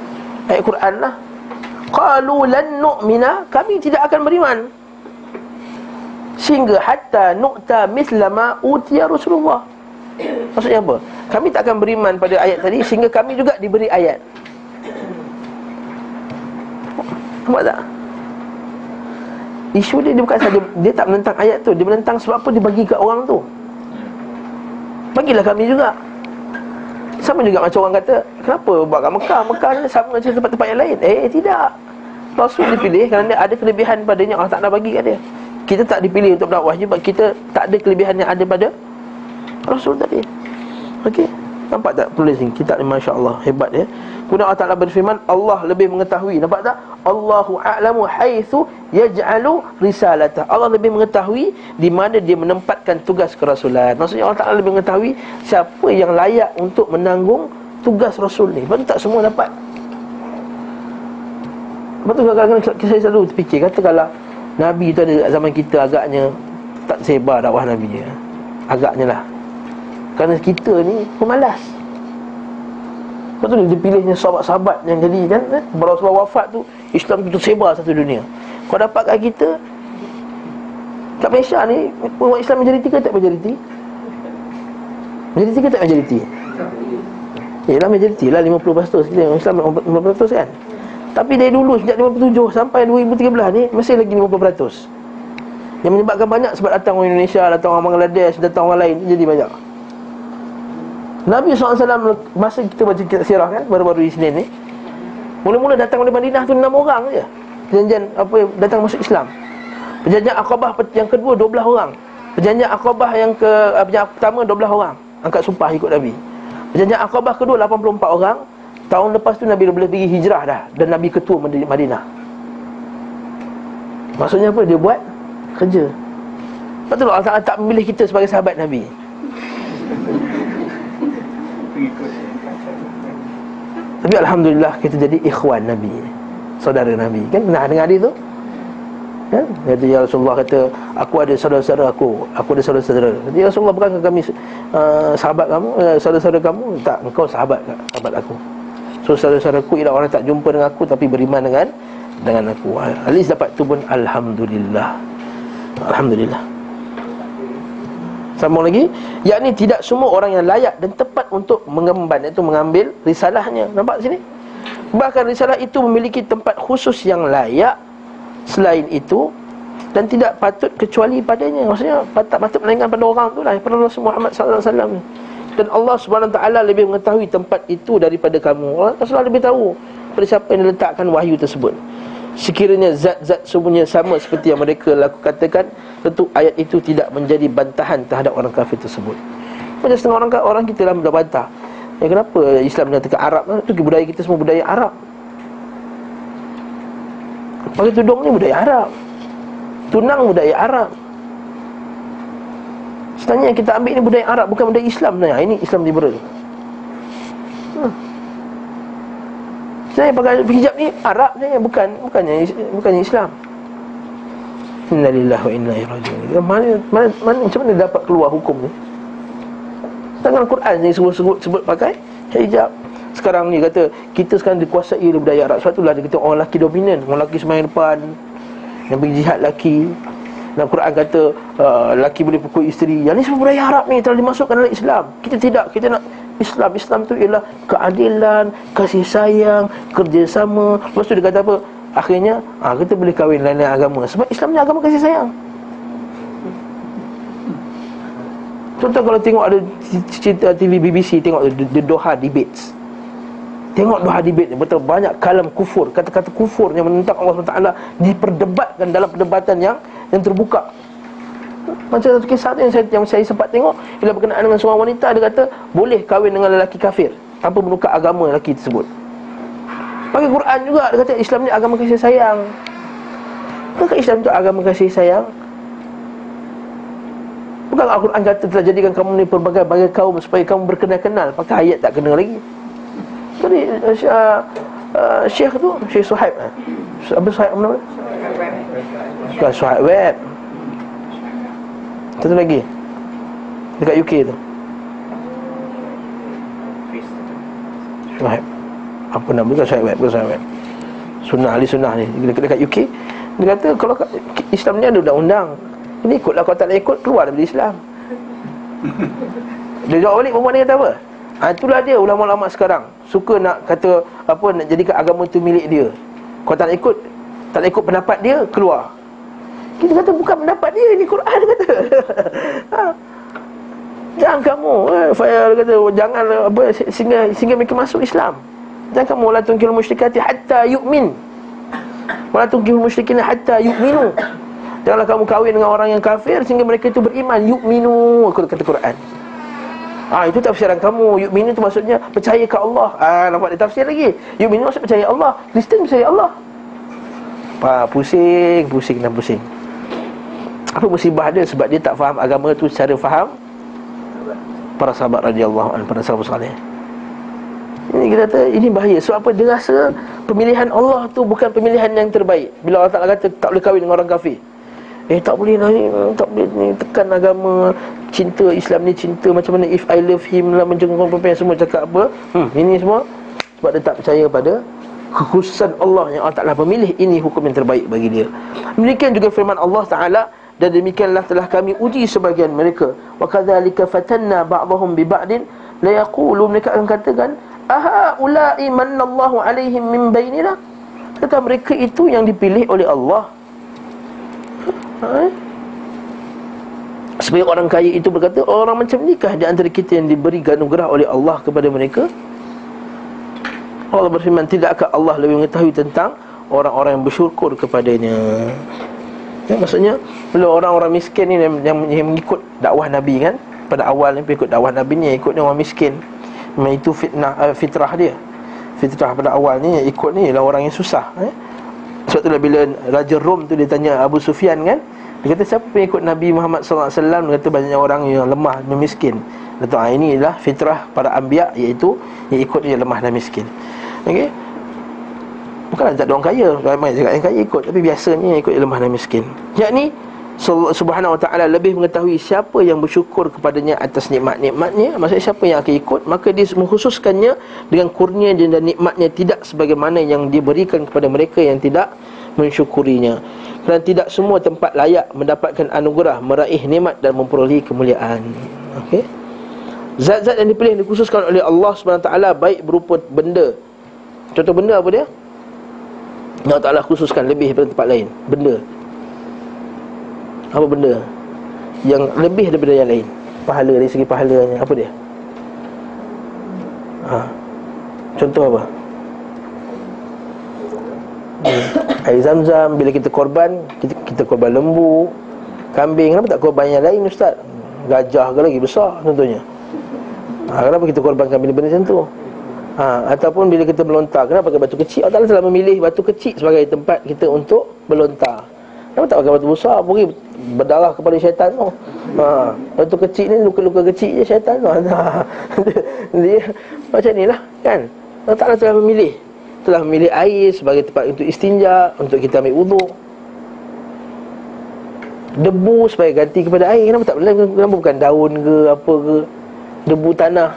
ayat Quran lah Qalu lan nu'mina Kami tidak akan beriman. Sehingga hatta nu'ta misla ma utiya Rasulullah. Maksudnya apa? Kami tak akan beriman pada ayat tadi Sehingga kami juga diberi ayat. Nampak tak? Isu dia, dia bukan saja Dia tak menentang ayat tu Dia menentang sebab apa dia bagi ke orang tu. Bagilah kami juga sama juga macam orang kata Kenapa buat kat Mekah? Mekah ni sama macam tempat-tempat yang lain. Eh tidak. Rasul dipilih kerana ada kelebihan padanya. Allah tak nak bagi kat dia. Kita tak dipilih untuk berdakwah Sebab kita tak ada kelebihan yang ada pada Rasul tadi. Okey? Nampak tak tulis ni? Kitab ni Masya Allah Hebat ya Kemudian Allah Ta'ala berfirman Allah lebih mengetahui. Nampak tak? Allahu a'lamu haithu Yaj'alu risalata. Allah lebih mengetahui Di mana dia menempatkan tugas kerasulan. Maksudnya Allah Ta'ala lebih mengetahui Siapa yang layak untuk menanggung Tugas Rasul ni. Sebab tak semua dapat. Sebab tu kadang-kadang saya selalu terfikir Katakanlah Nabi tu ada zaman kita agaknya Tak sebar dakwah Nabi je. Agaknya lah. Kerana kita ni pemalas Lepas tu dia pilihnya sahabat-sahabat yang jadi kan eh? Rasulullah wafat tu Islam tu tersebar satu dunia Kau dapat kat kita Kat Malaysia ni Umat Islam majoriti ke tak majoriti? Majoriti ke tak majoriti? Yelah majoriti lah 50% Islam 50% kan Tapi dari dulu sejak 57 sampai 2013 ni Masih lagi 50% Yang menyebabkan banyak sebab datang orang Indonesia Datang orang Bangladesh Datang orang lain Jadi banyak Nabi SAW Masa kita baca kitab sirah kan Baru-baru di sini ni Mula-mula datang dari Madinah tu enam orang je. Perjanjian apa Datang masuk Islam. Perjanjian Aqabah yang kedua 12 orang. Perjanjian Aqabah yang ke Perjanjian pertama 12 orang. Angkat sumpah ikut Nabi. Perjanjian Aqabah kedua 84 orang. Tahun lepas tu Nabi dah boleh pergi hijrah dah. Dan Nabi ketua Madinah. Maksudnya apa? Dia buat Kerja. Lepas tu Allah tak memilih kita sebagai sahabat Nabi Tapi Alhamdulillah kita jadi ikhwan Nabi. Saudara Nabi. Kan pernah dengar hadis tu? Kan? Kata Ya Rasulullah kata Aku ada saudara-saudara aku. Aku ada saudara-saudara. Kata Ya Rasulullah bukankah kami uh, Sahabat kamu uh, Saudara-saudara kamu? Tak engkau sahabat Sahabat aku. So saudara-saudara aku Ialah orang tak jumpa dengan aku Tapi beriman dengan Dengan aku. Least dapat tu pun Alhamdulillah. Alhamdulillah Sambung lagi. Yakni tidak semua orang yang layak dan tepat untuk mengemban Iaitu mengambil risalahnya. Nampak sini? Bahkan risalah itu memiliki tempat khusus yang layak Selain itu Dan tidak patut kecuali padanya. Maksudnya tak patut melainkan pada orang tu lah Pada Rasul Muhammad SAW Dan Allah SWT lebih mengetahui tempat itu daripada kamu. Allah SWT lebih tahu Pada siapa yang letakkan wahyu tersebut Sekiranya zat-zat semuanya sama seperti yang mereka laku katakan Tentu ayat itu tidak menjadi bantahan terhadap orang kafir tersebut. Macam setengah orang, orang kita dah bantah Ya kenapa Islam menyatakan Arab? Itu budaya kita semua budaya Arab. Pakai tudung ni budaya Arab. Tunang budaya Arab. Sebenarnya yang kita ambil ni budaya Arab Bukan budaya Islam sebenarnya. Ini Islam liberal. Hmm. Saya pakai hijab ni Arab ni bukan bukannya bukannya Islam. Innalillahi wa inna ilaihi raji'un. Mana, mana, mana macam mana dapat keluar hukum ni? Tangan Quran ni sebut, sebut sebut pakai hijab. Sekarang ni kata kita sekarang dikuasai oleh budaya Arab. Sebab itulah dia kata orang lelaki dominan, orang lelaki sembahyang depan. Yang pergi jihad lelaki. Dan Quran kata uh, lelaki boleh pukul isteri. Yang ni semua budaya Arab ni telah dimasukkan dalam Islam. Kita tidak, kita nak Islam Islam tu ialah keadilan, kasih sayang, kerjasama. Lepas tu dia kata apa? Akhirnya ha, kita boleh kahwin lain-lain agama sebab Islam ni agama kasih sayang. Contoh kalau tengok ada cerita TV BBC tengok the Doha debates. Tengok Doha debate ni betul banyak kalam kufur, kata-kata kufur yang menentang Allah SWT diperdebatkan dalam perdebatan yang yang terbuka. Macam satu kisah tu yang saya, yang saya sempat tengok Bila berkenaan dengan seorang wanita Dia kata boleh kahwin dengan lelaki kafir? Tanpa menukar agama lelaki tersebut. Bagi Quran juga Dia kata Islam ni agama kasih sayang. Bukankah Islam tu agama kasih sayang? Bukan Al-Quran kata telah jadikan kamu ni Pelbagai-bagai kaum supaya kamu berkenal-kenal. Pakai ayat tak kena lagi Jadi uh, uh, Syekh tu Syekh Suhaib uh, Apa Suhaib apa nama? Suhaib Suhaib Web. Satu lagi. Dekat UK tu. Syuhaib Apa nama dia? Syuhaib Bukan Syuhaib Sunnah ahli sunnah ni. Dekat, dekat UK Dia kata kalau Islam ni ada undang-undang. Ini ikutlah kalau tak nak ikut Keluar daripada Islam. Dia jawab balik perempuan ni kata apa ha, Itulah dia ulama-ulama sekarang. Suka nak kata Apa nak jadikan agama tu milik dia. Kalau tak nak ikut Tak nak ikut pendapat dia Keluar. Kita kata bukan pendapat dia Ini Quran kata. Ha. Jangan kamu eh, Fayal kata Jangan apa Sehingga, sehingga mereka masuk Islam. Jangan kamu La tungkil musyrikati Hatta yu'min. La tungkil musyrikin Hatta yu'minu. Janganlah kamu kahwin dengan orang yang kafir Sehingga mereka itu beriman. Yu'minu Aku kata Quran Ah ha, itu tafsiran kamu. Yu'minu itu maksudnya percaya ke Allah. Ah ha, nampak dia tafsir lagi. Yu'minu maksud percaya Allah. Kristen percaya Allah. Pa pusing, pusing dan pusing. Apa musibah dia sebab dia tak faham agama tu secara faham para sahabat radhiyallahu anhu para sahabat saleh. Ini kita kata ini bahaya. Sebab apa dia rasa pemilihan Allah tu bukan pemilihan yang terbaik. Bila Allah Taala kata tak boleh kahwin dengan orang kafir. Eh tak boleh lah ni Tak boleh ni Tekan agama Cinta Islam ni cinta Macam mana if I love him lah Menjenguk perempuan semua cakap apa. Hmm, Ini semua Sebab dia tak percaya pada Kekhususan Allah Yang Allah Ta'ala pemilih Ini hukum yang terbaik bagi dia. Demikian juga firman Allah Ta'ala dan demikianlah telah kami uji sebagian mereka. Wa kadzalika fatanna ba'dahum bi ba'din la yaqulu mereka akan katakan aha ulai manallahu alaihim min bainina? Kata mereka itu yang dipilih oleh Allah. Ha? Supaya orang kaya itu berkata Orang macam ni kah di antara kita yang diberi anugerah oleh Allah kepada mereka Allah berfirman Tidakkah Allah lebih mengetahui tentang Orang-orang yang bersyukur kepadanya Ya, maksudnya bila orang-orang miskin ni yang, yang, yang mengikut dakwah Nabi kan pada awal ni ikut dakwah Nabi ni ikut ni orang miskin. Memang itu fitnah uh, fitrah dia. Fitrah pada awal ni ikut ni ialah orang yang susah eh? Sebab tu bila Raja Rom tu dia tanya Abu Sufyan kan Dia kata siapa pengikut Nabi Muhammad SAW Dia kata banyak orang yang lemah dan miskin. Kata ah, ini adalah fitrah para ambiak Iaitu yang ikut yang lemah dan miskin. Okey? Bukanlah tak ada orang kaya Ramai cakap yang kaya ikut Tapi biasanya yang ikut yang lemah dan miskin. Yang ni Subhanahu wa ta'ala lebih mengetahui siapa yang bersyukur kepadanya atas nikmat-nikmatnya Maksudnya siapa yang akan ikut Maka dia mengkhususkannya dengan kurnia dan nikmatnya Tidak sebagaimana yang diberikan kepada mereka yang tidak mensyukurinya dan tidak semua tempat layak mendapatkan anugerah meraih nikmat dan memperolehi kemuliaan. Okey? Zat-zat yang dipilih dikhususkan oleh Allah SWT baik berupa benda. Contoh benda apa dia? Allah Ta'ala khususkan lebih daripada tempat lain. Benda. Apa benda? Yang lebih daripada yang lain. Pahala dari segi pahalanya. Apa dia? Ha. Contoh apa. Air zam-zam Bila kita korban kita, kita korban lembu Kambing. Kenapa tak korban yang lain Ustaz? Gajah ke lagi besar Contohnya. Ha, Kenapa kita korbankan benda-benda macam tu? Ha, Ataupun bila kita melontar Kenapa pakai batu kecil? Allah telah memilih batu kecil sebagai tempat kita untuk melontar. Kenapa tak pakai batu besar? Pergi berdarah kepada syaitan tu. Ha, Batu kecil ni luka-luka kecil je syaitan tu. Ha, dia, Macam ni lah kan? Allah telah memilih Telah memilih air sebagai tempat untuk istinja Untuk kita ambil wuduk Debu supaya ganti kepada air Kenapa tak boleh Kenapa bukan daun ke apa ke? Debu tanah.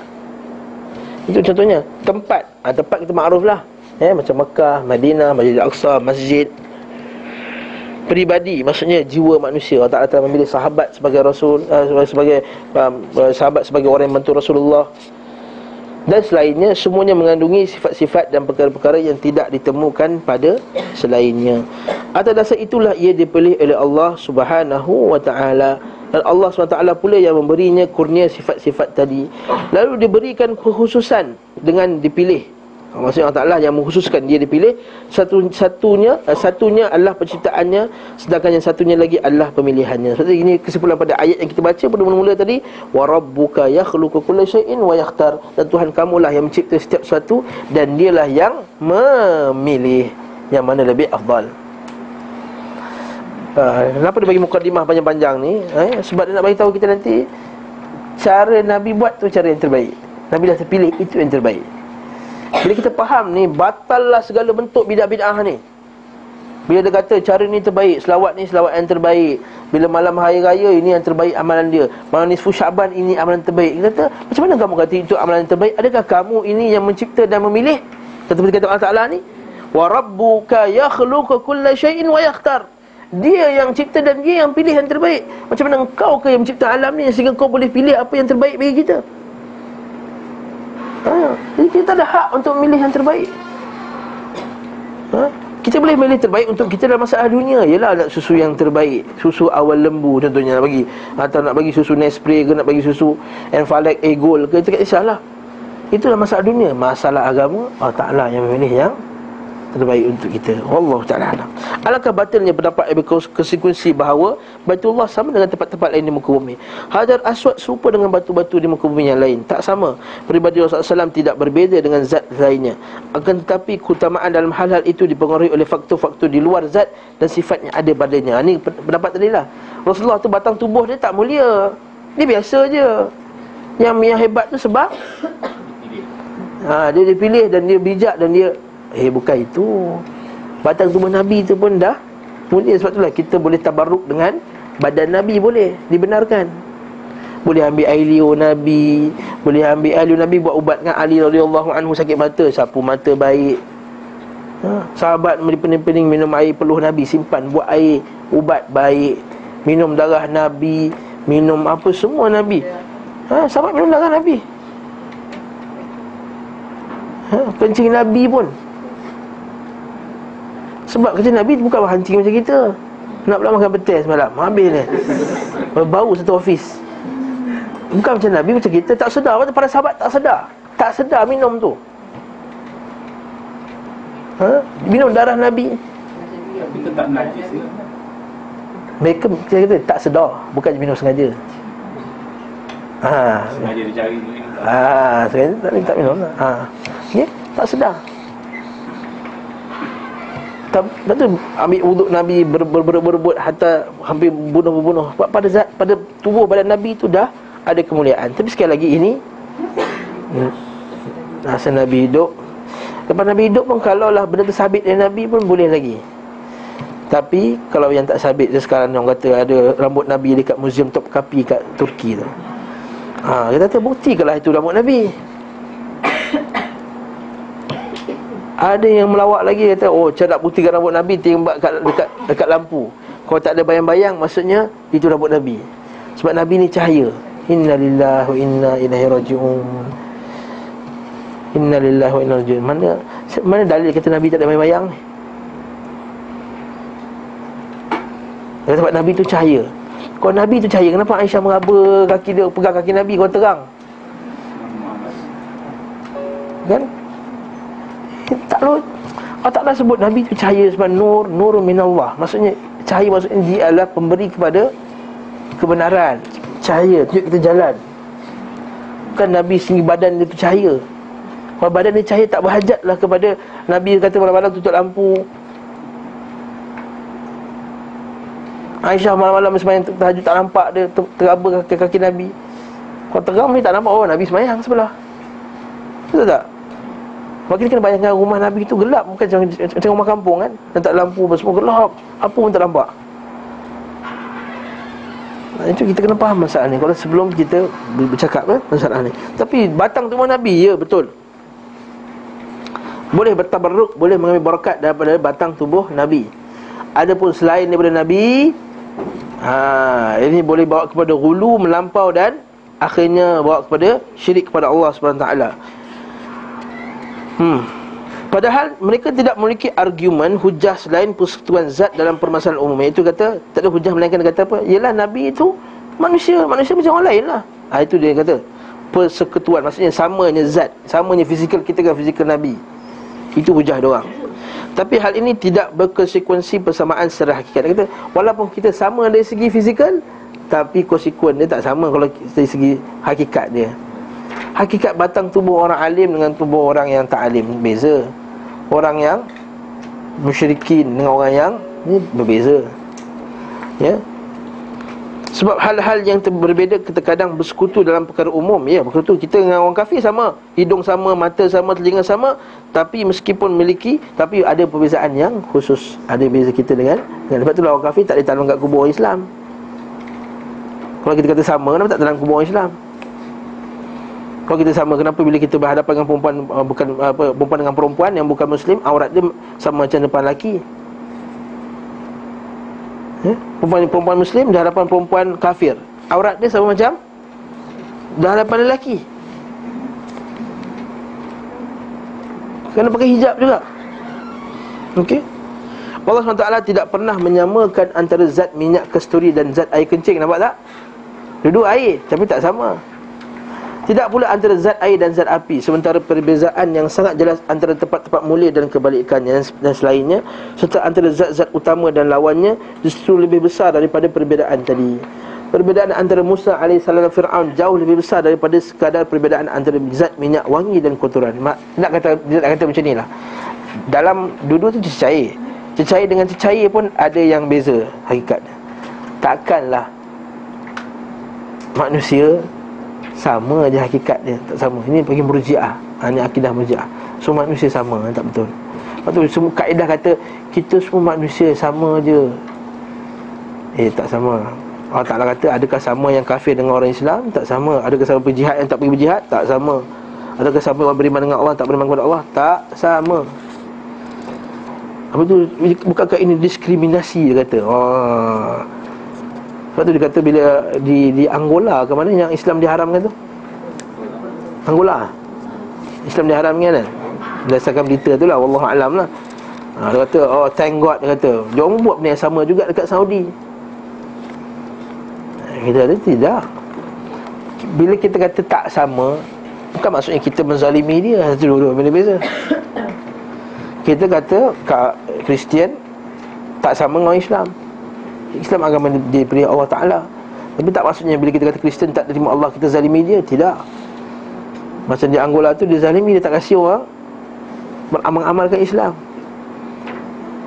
Itu contohnya Tempat. Ha, Tempat kita makruf lah. Eh, Macam Mekah, Madinah, Masjid Al-Aqsa, Masjid Peribadi Maksudnya jiwa manusia. Allah Ta'ala telah memilih sahabat sebagai Rasul uh, Sebagai uh, Sahabat sebagai orang yang bantu Rasulullah dan selainnya semuanya mengandungi sifat-sifat dan perkara-perkara yang tidak ditemukan pada selainnya. Atas dasar itulah ia dipilih oleh Allah Subhanahu wa taala dan Allah SWT pula yang memberinya kurnia sifat-sifat tadi Lalu diberikan kekhususan dengan dipilih Maksudnya Allah Ta'ala yang mengkhususkan dia dipilih satu Satunya eh, satunya adalah penciptaannya Sedangkan yang satunya lagi adalah pemilihannya Seperti ini kesimpulan pada ayat yang kita baca pada mula-mula tadi yakhluku kulla syai'in wa yakhtar Dan Tuhan kamulah yang mencipta setiap sesuatu Dan dialah yang memilih Yang mana lebih afdal Ha, kenapa dia bagi mukadimah panjang-panjang ni? Eh, sebab dia nak bagi tahu kita nanti cara Nabi buat tu cara yang terbaik. Nabi dah terpilih itu yang terbaik. Bila kita faham ni, batallah segala bentuk bidah-bidah ni. Bila dia kata cara ni terbaik, selawat ni selawat yang terbaik. Bila malam hari raya ini yang terbaik amalan dia. Malam nisfu Syaban ini amalan terbaik. Dia kata, macam mana kamu kata itu amalan yang terbaik? Adakah kamu ini yang mencipta dan memilih? Seperti kata Allah Taala ni, wa rabbuka yakhluqu kulla syai'in wa yakhtar. Dia yang cipta dan dia yang pilih yang terbaik Macam mana engkau ke yang mencipta alam ni Sehingga kau boleh pilih apa yang terbaik bagi kita ha, Jadi kita ada hak untuk memilih yang terbaik. Ha? Kita boleh memilih terbaik untuk kita dalam masalah dunia. Yelah nak susu yang terbaik. Susu awal lembu contohnya nak bagi. Atau nak bagi susu Nestle ke nak bagi susu Enfalek Egol ke Itu tak kisahlah. Itulah masalah dunia. Masalah agama Allah Ta'ala yang memilih yang terbaik untuk kita. Allah Ta'ala alam. Alangkah batilnya pendapat Ibn konsekuensi bahawa Baitullah sama dengan tempat-tempat lain di muka bumi. Hajar aswad serupa dengan batu-batu di muka bumi yang lain. Tak sama. Peribadi Rasulullah SAW tidak berbeza dengan zat lainnya. Akan tetapi keutamaan dalam hal-hal itu dipengaruhi oleh faktor-faktor di luar zat Dan sifatnya ada padanya Ini pendapat tadi lah Rasulullah tu batang tubuh dia tak mulia. Dia biasa je. Yang yang hebat tu sebab? Ha, Dia dipilih dan dia bijak dan dia Eh bukan itu Batang tubuh Nabi itu pun dah Mulia sebab itulah kita boleh tabarruk dengan Badan Nabi boleh Dibenarkan Boleh ambil air liur Nabi Boleh ambil air liur Nabi Buat ubat dengan Ali radhiyallahu anhu sakit mata Sapu mata baik ha? Sahabat pening-pening minum air peluh Nabi Simpan buat air ubat baik Minum darah Nabi Minum apa semua Nabi ha? Sahabat minum darah Nabi ha? Kencing Nabi pun sebab kerja Nabi bukan hancing macam kita. Nak pula makan petai semalam. Habis ni Bau satu ofis. Bukan macam Nabi macam kita. Tak sedar. Para sahabat tak sedar. Tak sedar minum tu. Ha? Minum darah Nabi. Tapi tetap najis ke? Mereka kata tak sedar. Bukan minum sengaja. Ha, sengaja dia cari Ah, sengaja tak, tak minum lah. Ha. Ya, tak sedar Lepas tu ambil wuduk Nabi ber, ber, ber, berebut hatta hampir bunuh-bunuh. Pada zat, pada tubuh badan Nabi tu dah ada kemuliaan. Tapi sekali lagi ini rasa Nabi hidup. Lepas Nabi hidup pun kalau lah benda tu sabit dari Nabi pun boleh lagi. Tapi kalau yang tak sabit sekarang orang kata ada rambut Nabi dekat muzium Topkapi kat Turki tu. Ha, kita kata buktikanlah itu rambut Nabi. Ada yang melawak lagi kata oh cara nak buktikan rambut Nabi tembak kat dekat dekat lampu. Kalau tak ada bayang-bayang maksudnya itu rambut Nabi. Sebab Nabi ni cahaya. Innalillahi wa inna ilaihi rajiun. Innalillahi wa inna rajiun. Mana mana dalil kata Nabi tak ada bayang-bayang ni? Sebab Nabi tu cahaya. Kalau Nabi tu cahaya, kenapa Aisyah meraba kaki dia, pegang kaki Nabi kalau terang? Kan? Tak lo Allah Ta'ala sebut Nabi itu cahaya sebab nur Nur minallah. Maksudnya cahaya maksudnya dia adalah pemberi kepada Kebenaran. Cahaya, tunjuk kita jalan. Bukan Nabi sendiri badan dia itu cahaya. Kalau badan dia cahaya tak berhajatlah kepada Nabi kata malam-malam tutup lampu. Aisyah malam-malam semayang tahajud tak nampak dia teraba kaki-kaki Nabi. Kalau terang ni tak nampak oh Nabi semayang sebelah. Betul tak? Maka kita kena bayangkan rumah Nabi itu gelap Bukan macam, rumah kampung kan? Dan tak lampu apa semua gelap. Apa pun tak nampak. Nah, Itu kita kena faham masalah ni. Kalau sebelum kita bercakap eh, masalah ni. Tapi batang tubuh Nabi, ya betul. Boleh bertabarruk Boleh mengambil barakat daripada batang tubuh Nabi. Adapun selain daripada Nabi ha, Ini boleh bawa kepada hulu Melampau dan Akhirnya bawa kepada syirik kepada Allah SWT Hmm. Padahal mereka tidak memiliki argumen hujah selain persekutuan zat dalam permasalahan umum. Itu kata tak ada hujah melainkan kata apa? Ialah nabi itu manusia, manusia macam orang lain lah. Ha, itu dia kata persekutuan maksudnya samanya zat, samanya fizikal kita dengan fizikal nabi. Itu hujah dia orang. Tapi hal ini tidak berkonsekuensi persamaan secara hakikat. Dia kata walaupun kita sama dari segi fizikal tapi konsekuen dia tak sama kalau dari segi hakikat dia. Hakikat batang tubuh orang alim dengan tubuh orang yang tak alim Beza Orang yang Musyrikin dengan orang yang Ini berbeza. Ya. Sebab hal-hal yang berbeza kadang bersekutu dalam perkara umum. Ya, bersekutu. Kita dengan orang kafir sama. Hidung sama, mata sama, telinga sama. Tapi meskipun memiliki Tapi ada perbezaan yang khusus. Ada beza kita dengan, dengan. Sebab itulah orang kafir tak ditanam kat kubur Islam. Kalau kita kata sama, kenapa tak tanam kubur Islam kalau kita sama kenapa bila kita berhadapan dengan perempuan uh, bukan uh, apa perempuan dengan perempuan yang bukan muslim aurat dia sama macam depan lelaki? Ya perempuan perempuan muslim di hadapan perempuan kafir. Aurat dia sama macam di hadapan lelaki. Kena pakai hijab juga. Okey? Allah SWT tidak pernah menyamakan antara zat minyak kasturi dan zat air kencing. Nampak tak? Duduk air tapi tak sama tidak pula antara zat air dan zat api Sementara perbezaan yang sangat jelas Antara tempat-tempat mulia dan kebalikannya. Dan selainnya Serta antara zat-zat utama dan lawannya Justru lebih besar daripada perbezaan tadi. Perbezaan antara Musa AS dan Fir'aun Jauh lebih besar daripada sekadar perbezaan Antara zat minyak wangi dan kotoran. Mak, Nak kata, nak kata macam ni lah. Dalam dua-dua tu cecair. Cecair dengan cecair pun ada yang beza Hakikatnya. Takkanlah Manusia sama je hakikat dia Tak sama. Ini bagi murjiah. Ha, Ini akidah murjiah. Semua manusia sama Tak betul? Lepas tu semua kaedah kata Kita semua manusia sama je. Eh tak sama. Allah Ta'ala kata Adakah sama yang kafir dengan orang Islam? Tak sama. Adakah sama berjihad yang tak pergi berjihad? Tak sama. Adakah sama orang beriman dengan Allah Tak beriman kepada Allah? Tak sama. Apa tu? Bukankah ini diskriminasi Dia kata? Oh sebab tu dia kata bila di di Angola ke mana yang Islam diharamkan tu? Angola. Islam diharamkan kan? Berdasarkan berita tu lah Wallahu alam lah ha, Dia kata Oh thank God Dia kata orang buat benda yang sama juga Dekat Saudi Kita kata tidak Bila kita kata tak sama Bukan maksudnya kita menzalimi dia dua-dua benda beza Kita kata Kristian Tak sama dengan Islam Islam agama diberi Allah Ta'ala. Tapi tak maksudnya bila kita kata Kristen tak terima Allah Kita zalimi dia, tidak. Macam di Angola tu dia zalimi Dia tak kasih orang Beramal-amalkan Islam.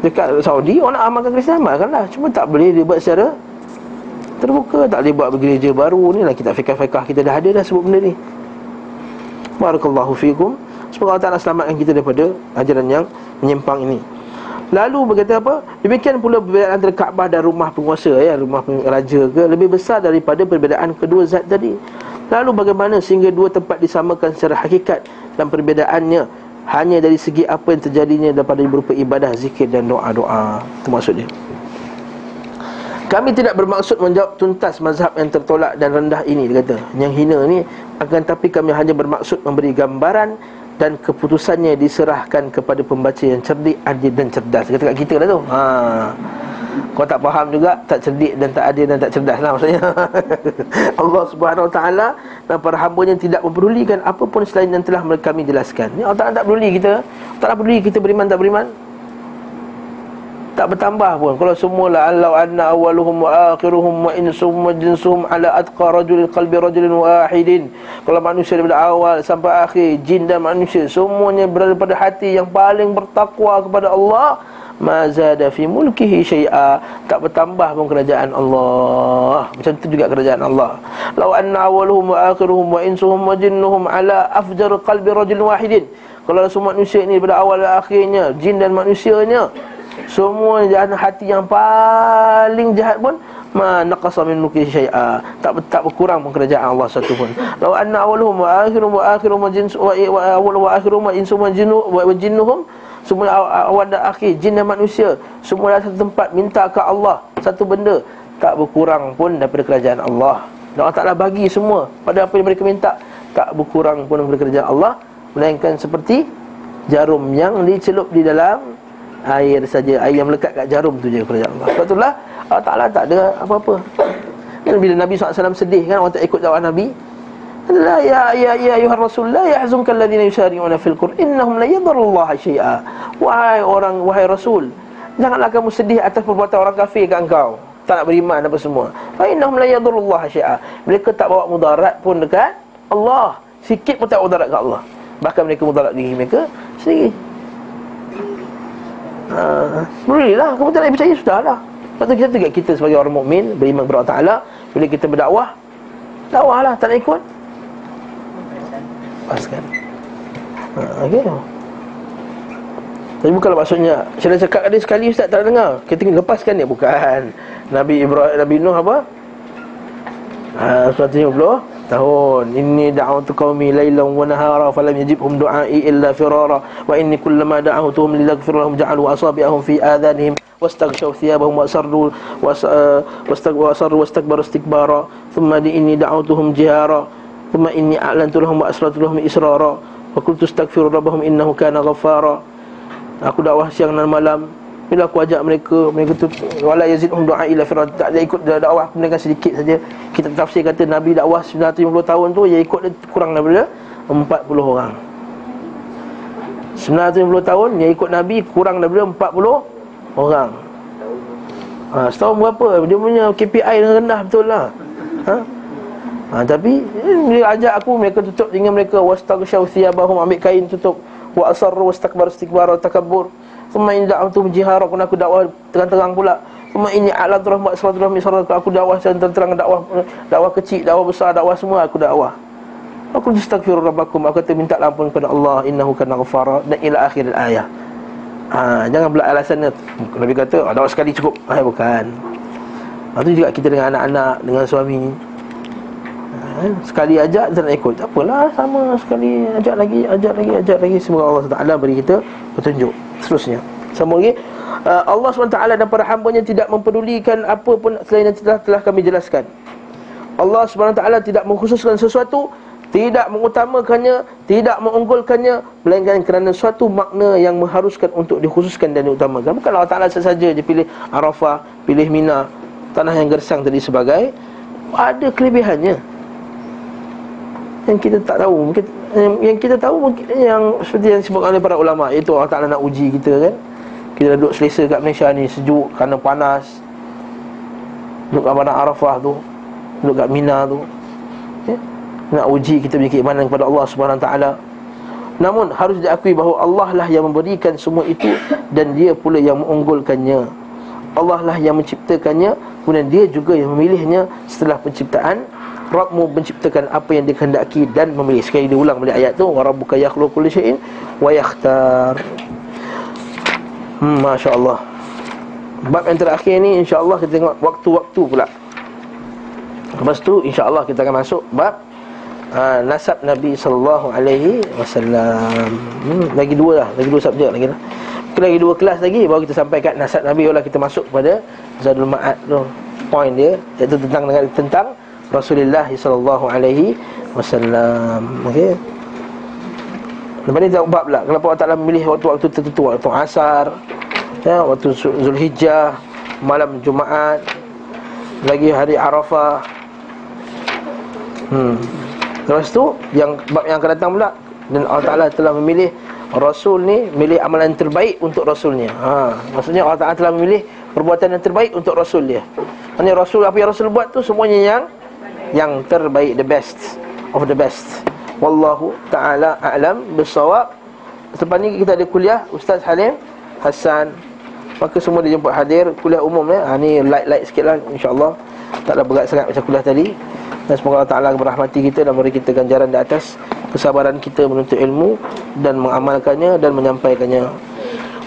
Dekat Saudi Orang nak amalkan Kristian Amalkanlah. Cuma tak boleh dia buat secara Terbuka. Tak boleh buat gereja baru ni lah. Kita fikah-fikah kita dah ada dah sebut benda ni. Barakallahu fikum. Semoga Allah Ta'ala selamatkan kita daripada Ajaran yang menyimpang ini Lalu berkata apa? Demikian pula perbezaan antara Kaabah dan rumah penguasa ya, Rumah raja ke Lebih besar daripada perbezaan kedua zat tadi. Lalu bagaimana sehingga dua tempat disamakan secara hakikat Dan perbezaannya Hanya dari segi apa yang terjadinya Daripada berupa ibadah, zikir dan doa-doa. Itu maksud dia kami tidak bermaksud menjawab tuntas mazhab yang tertolak dan rendah ini Dia kata, yang hina ni Akan tapi kami hanya bermaksud memberi gambaran dan keputusannya diserahkan kepada pembaca yang cerdik, adil dan cerdas. Kata kat kita lah tu. Ha. Kau tak faham juga, tak cerdik dan tak adil dan tak cerdas lah maksudnya. Allah Subhanahu Wa Taala dan para hamba-Nya tidak mempedulikan apa pun selain yang telah kami jelaskan. Ni Allah Taala tak peduli kita. Tak peduli kita beriman tak beriman tak bertambah pun. Kalau semua la allau anna awwaluhum wa akhiruhum wa insuhum wa jinsuhum ala atqa rajulin qalbi rajulin wahidin. Kalau manusia daripada awal sampai akhir jin dan manusia semuanya berada pada hati yang paling bertakwa kepada Allah ma zada fi mulkihi syai'a. Tak bertambah pun kerajaan Allah. Macam tu juga kerajaan Allah. Law anna awwaluhum wa akhiruhum wa insuhum wa jinnuhum ala afjar qalbi rajulin wahidin. Kalau semua manusia ini pada awal dan akhirnya jin dan manusianya semua jahat hati yang paling jahat pun ma naqasa min nuki syai'a. Tak tak berkurang pun kerajaan Allah satu pun. Law anna awwaluhum wa akhiruhum wa akhiruhum jins wa awwal wa akhiruhum wa insum wa jinnu wa jinnuhum semua awal dan akhir jin dan manusia semua dalam satu tempat minta ke Allah satu benda tak berkurang pun daripada kerajaan Allah. Dan Allah Ta'ala bagi semua pada apa yang mereka minta tak berkurang pun daripada kerajaan Allah melainkan seperti jarum yang dicelup di dalam air saja air yang melekat kat jarum tu je kerajaan Allah. Sebab itulah Allah Ta'ala tak ada apa-apa. Kan bila Nabi SAW sedih kan orang tak ikut dakwah Nabi La ya ya ya ayuhar rasul la yahzunka alladhina yusari'una fil qur innahum la yadurrullaha syai'a wahai orang wahai rasul janganlah kamu sedih atas perbuatan orang kafir kat engkau. Tak nak beriman apa semua. Fa innahum la yadurrullaha syai'a mereka tak bawa mudarat pun dekat Allah. Sikit pun tak mudarat kat Allah. Bahkan mereka mudarat diri mereka sendiri Ha, berilah kamu tak nak percaya sudahlah. Lepas kita tegak kita sebagai orang mukmin beriman kepada Allah Taala bila kita berdakwah dakwahlah tak nak ikut. Paskan. Ha, okey. Tapi bukanlah maksudnya Saya dah cakap ada sekali Ustaz tak dengar Kita kena lepaskan dia Bukan Nabi Ibrahim Nabi Nuh apa? Ha, 150 tahun inni da'awtu qaumi lailan wa nahara falam yajibhum du'ai illa firara wa inni kullama da'awtuhum liyaghfir lahum ja'alu asabi'ahum fi adhanihim wastaghshaw thiyabahum wa sarru wa sarru wastakbaru istikbara thumma inni da'awtuhum jihara thumma inni a'lantu lahum wa asrartu lahum israra wa qultu astaghfiru rabbahum innahu kana ghaffara. Aku dakwah siang dan malam bila aku ajak mereka Mereka tu Wala yazidhum du'a ila firad Tak ada ikut dakwah. Mereka sedikit saja. Kita tafsir kata Nabi dakwah 950 tahun tu Yang ikut dia kurang daripada 40 orang. 950 tahun Yang ikut Nabi kurang daripada 40 orang. Ha, Setahun berapa? Dia punya KPI yang rendah betul lah. Ha? Ha, tapi Dia ajak aku Mereka tutup dengan mereka. Wastaghshaw thiyabahum. Ambil kain tutup. Wa asarru wastakbar istikbar Takabur Suma ini da'watu jihara Kena aku dakwah terang-terang pula. Suma ini a'la turah buat salat turah misalat Aku dakwah terang-terang dakwah Dakwah kecil, dakwah besar, dakwah semua aku dakwah. Aku istaghfiru rabbakum Aku kata minta ampun kepada Allah Innahu kana ghafara Dan ila akhir ayat ha, Jangan pula alasan Nabi kata oh, dakwah sekali cukup. Ha, Bukan. Itu juga kita dengan anak-anak Dengan suami. Ha, Sekali ajak tak nak ikut. Tak apalah sama sekali. Ajak lagi, ajak lagi, ajak lagi. Semoga Allah SWT beri kita petunjuk seterusnya. Sama lagi uh, Allah SWT dan para hambanya tidak mempedulikan apa pun selain yang telah, telah kami jelaskan. Allah SWT tidak mengkhususkan sesuatu Tidak mengutamakannya Tidak mengunggulkannya Melainkan kerana suatu makna yang mengharuskan untuk dikhususkan dan diutamakan. Bukan Allah Ta'ala sahaja je pilih Arafah Pilih Mina Tanah yang gersang tadi sebagai Ada kelebihannya Yang kita tak tahu yang, yang kita tahu mungkin yang seperti yang disebutkan oleh para ulama iaitu Allah Taala nak uji kita kan. Kita duduk selesa kat Malaysia ni sejuk kerana panas. Duduk kat padang Arafah tu, duduk kat Mina tu. Ya? Nak uji kita punya keimanan kepada Allah Subhanahu Taala. Namun harus diakui bahawa Allah lah yang memberikan semua itu Dan dia pula yang mengunggulkannya Allah lah yang menciptakannya Kemudian dia juga yang memilihnya setelah penciptaan Rabbmu menciptakan apa yang dikehendaki dan memilih. Sekali diulang balik ayat tu Warabbuka yakhlu kulli syai'in wa yakhtar. Hmm, Masya Allah Bab yang terakhir ni insya Allah kita tengok waktu-waktu pula. Lepas tu insya Allah kita akan masuk bab uh, Nasab Nabi SAW hmm, Lagi dua lah, lagi dua subjek lagi lah kita lagi dua kelas lagi Baru kita sampai kat nasab Nabi. Barulah kita masuk kepada Zadul Ma'ad tu. Point dia Iaitu tentang tentang Rasulullah sallallahu alaihi wasallam. Okey. Lepas ni tengok bab pula Kenapa Allah Ta'ala memilih waktu-waktu tertentu Waktu asar ya, Waktu Zulhijjah Malam Jumaat Lagi hari Arafah hmm. Lepas tu yang Bab yang akan datang pula Dan Allah Ta'ala telah memilih Rasul ni Milih amalan terbaik untuk Rasulnya ha. Maksudnya Allah Ta'ala telah memilih Perbuatan yang terbaik untuk Rasul dia Maksudnya Rasul Apa yang Rasul buat tu Semuanya yang Yang terbaik The best Of the best. Wallahu ta'ala a'lam Bersawab Lepas ni kita ada kuliah Ustaz Halim Hassan. Maka semua dijemput hadir Kuliah umum ya. Ha, Ni light-light sikit lah InsyaAllah. Taklah berat sangat macam kuliah tadi. Dan semoga Allah Ta'ala berahmati kita Dan beri kita ganjaran di atas Kesabaran kita menuntut ilmu Dan mengamalkannya Dan menyampaikannya.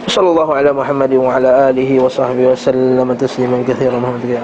Sallallahu ala Muhammadin wa ala alihi wa sahbihi wa sallam. Tasliman kathiran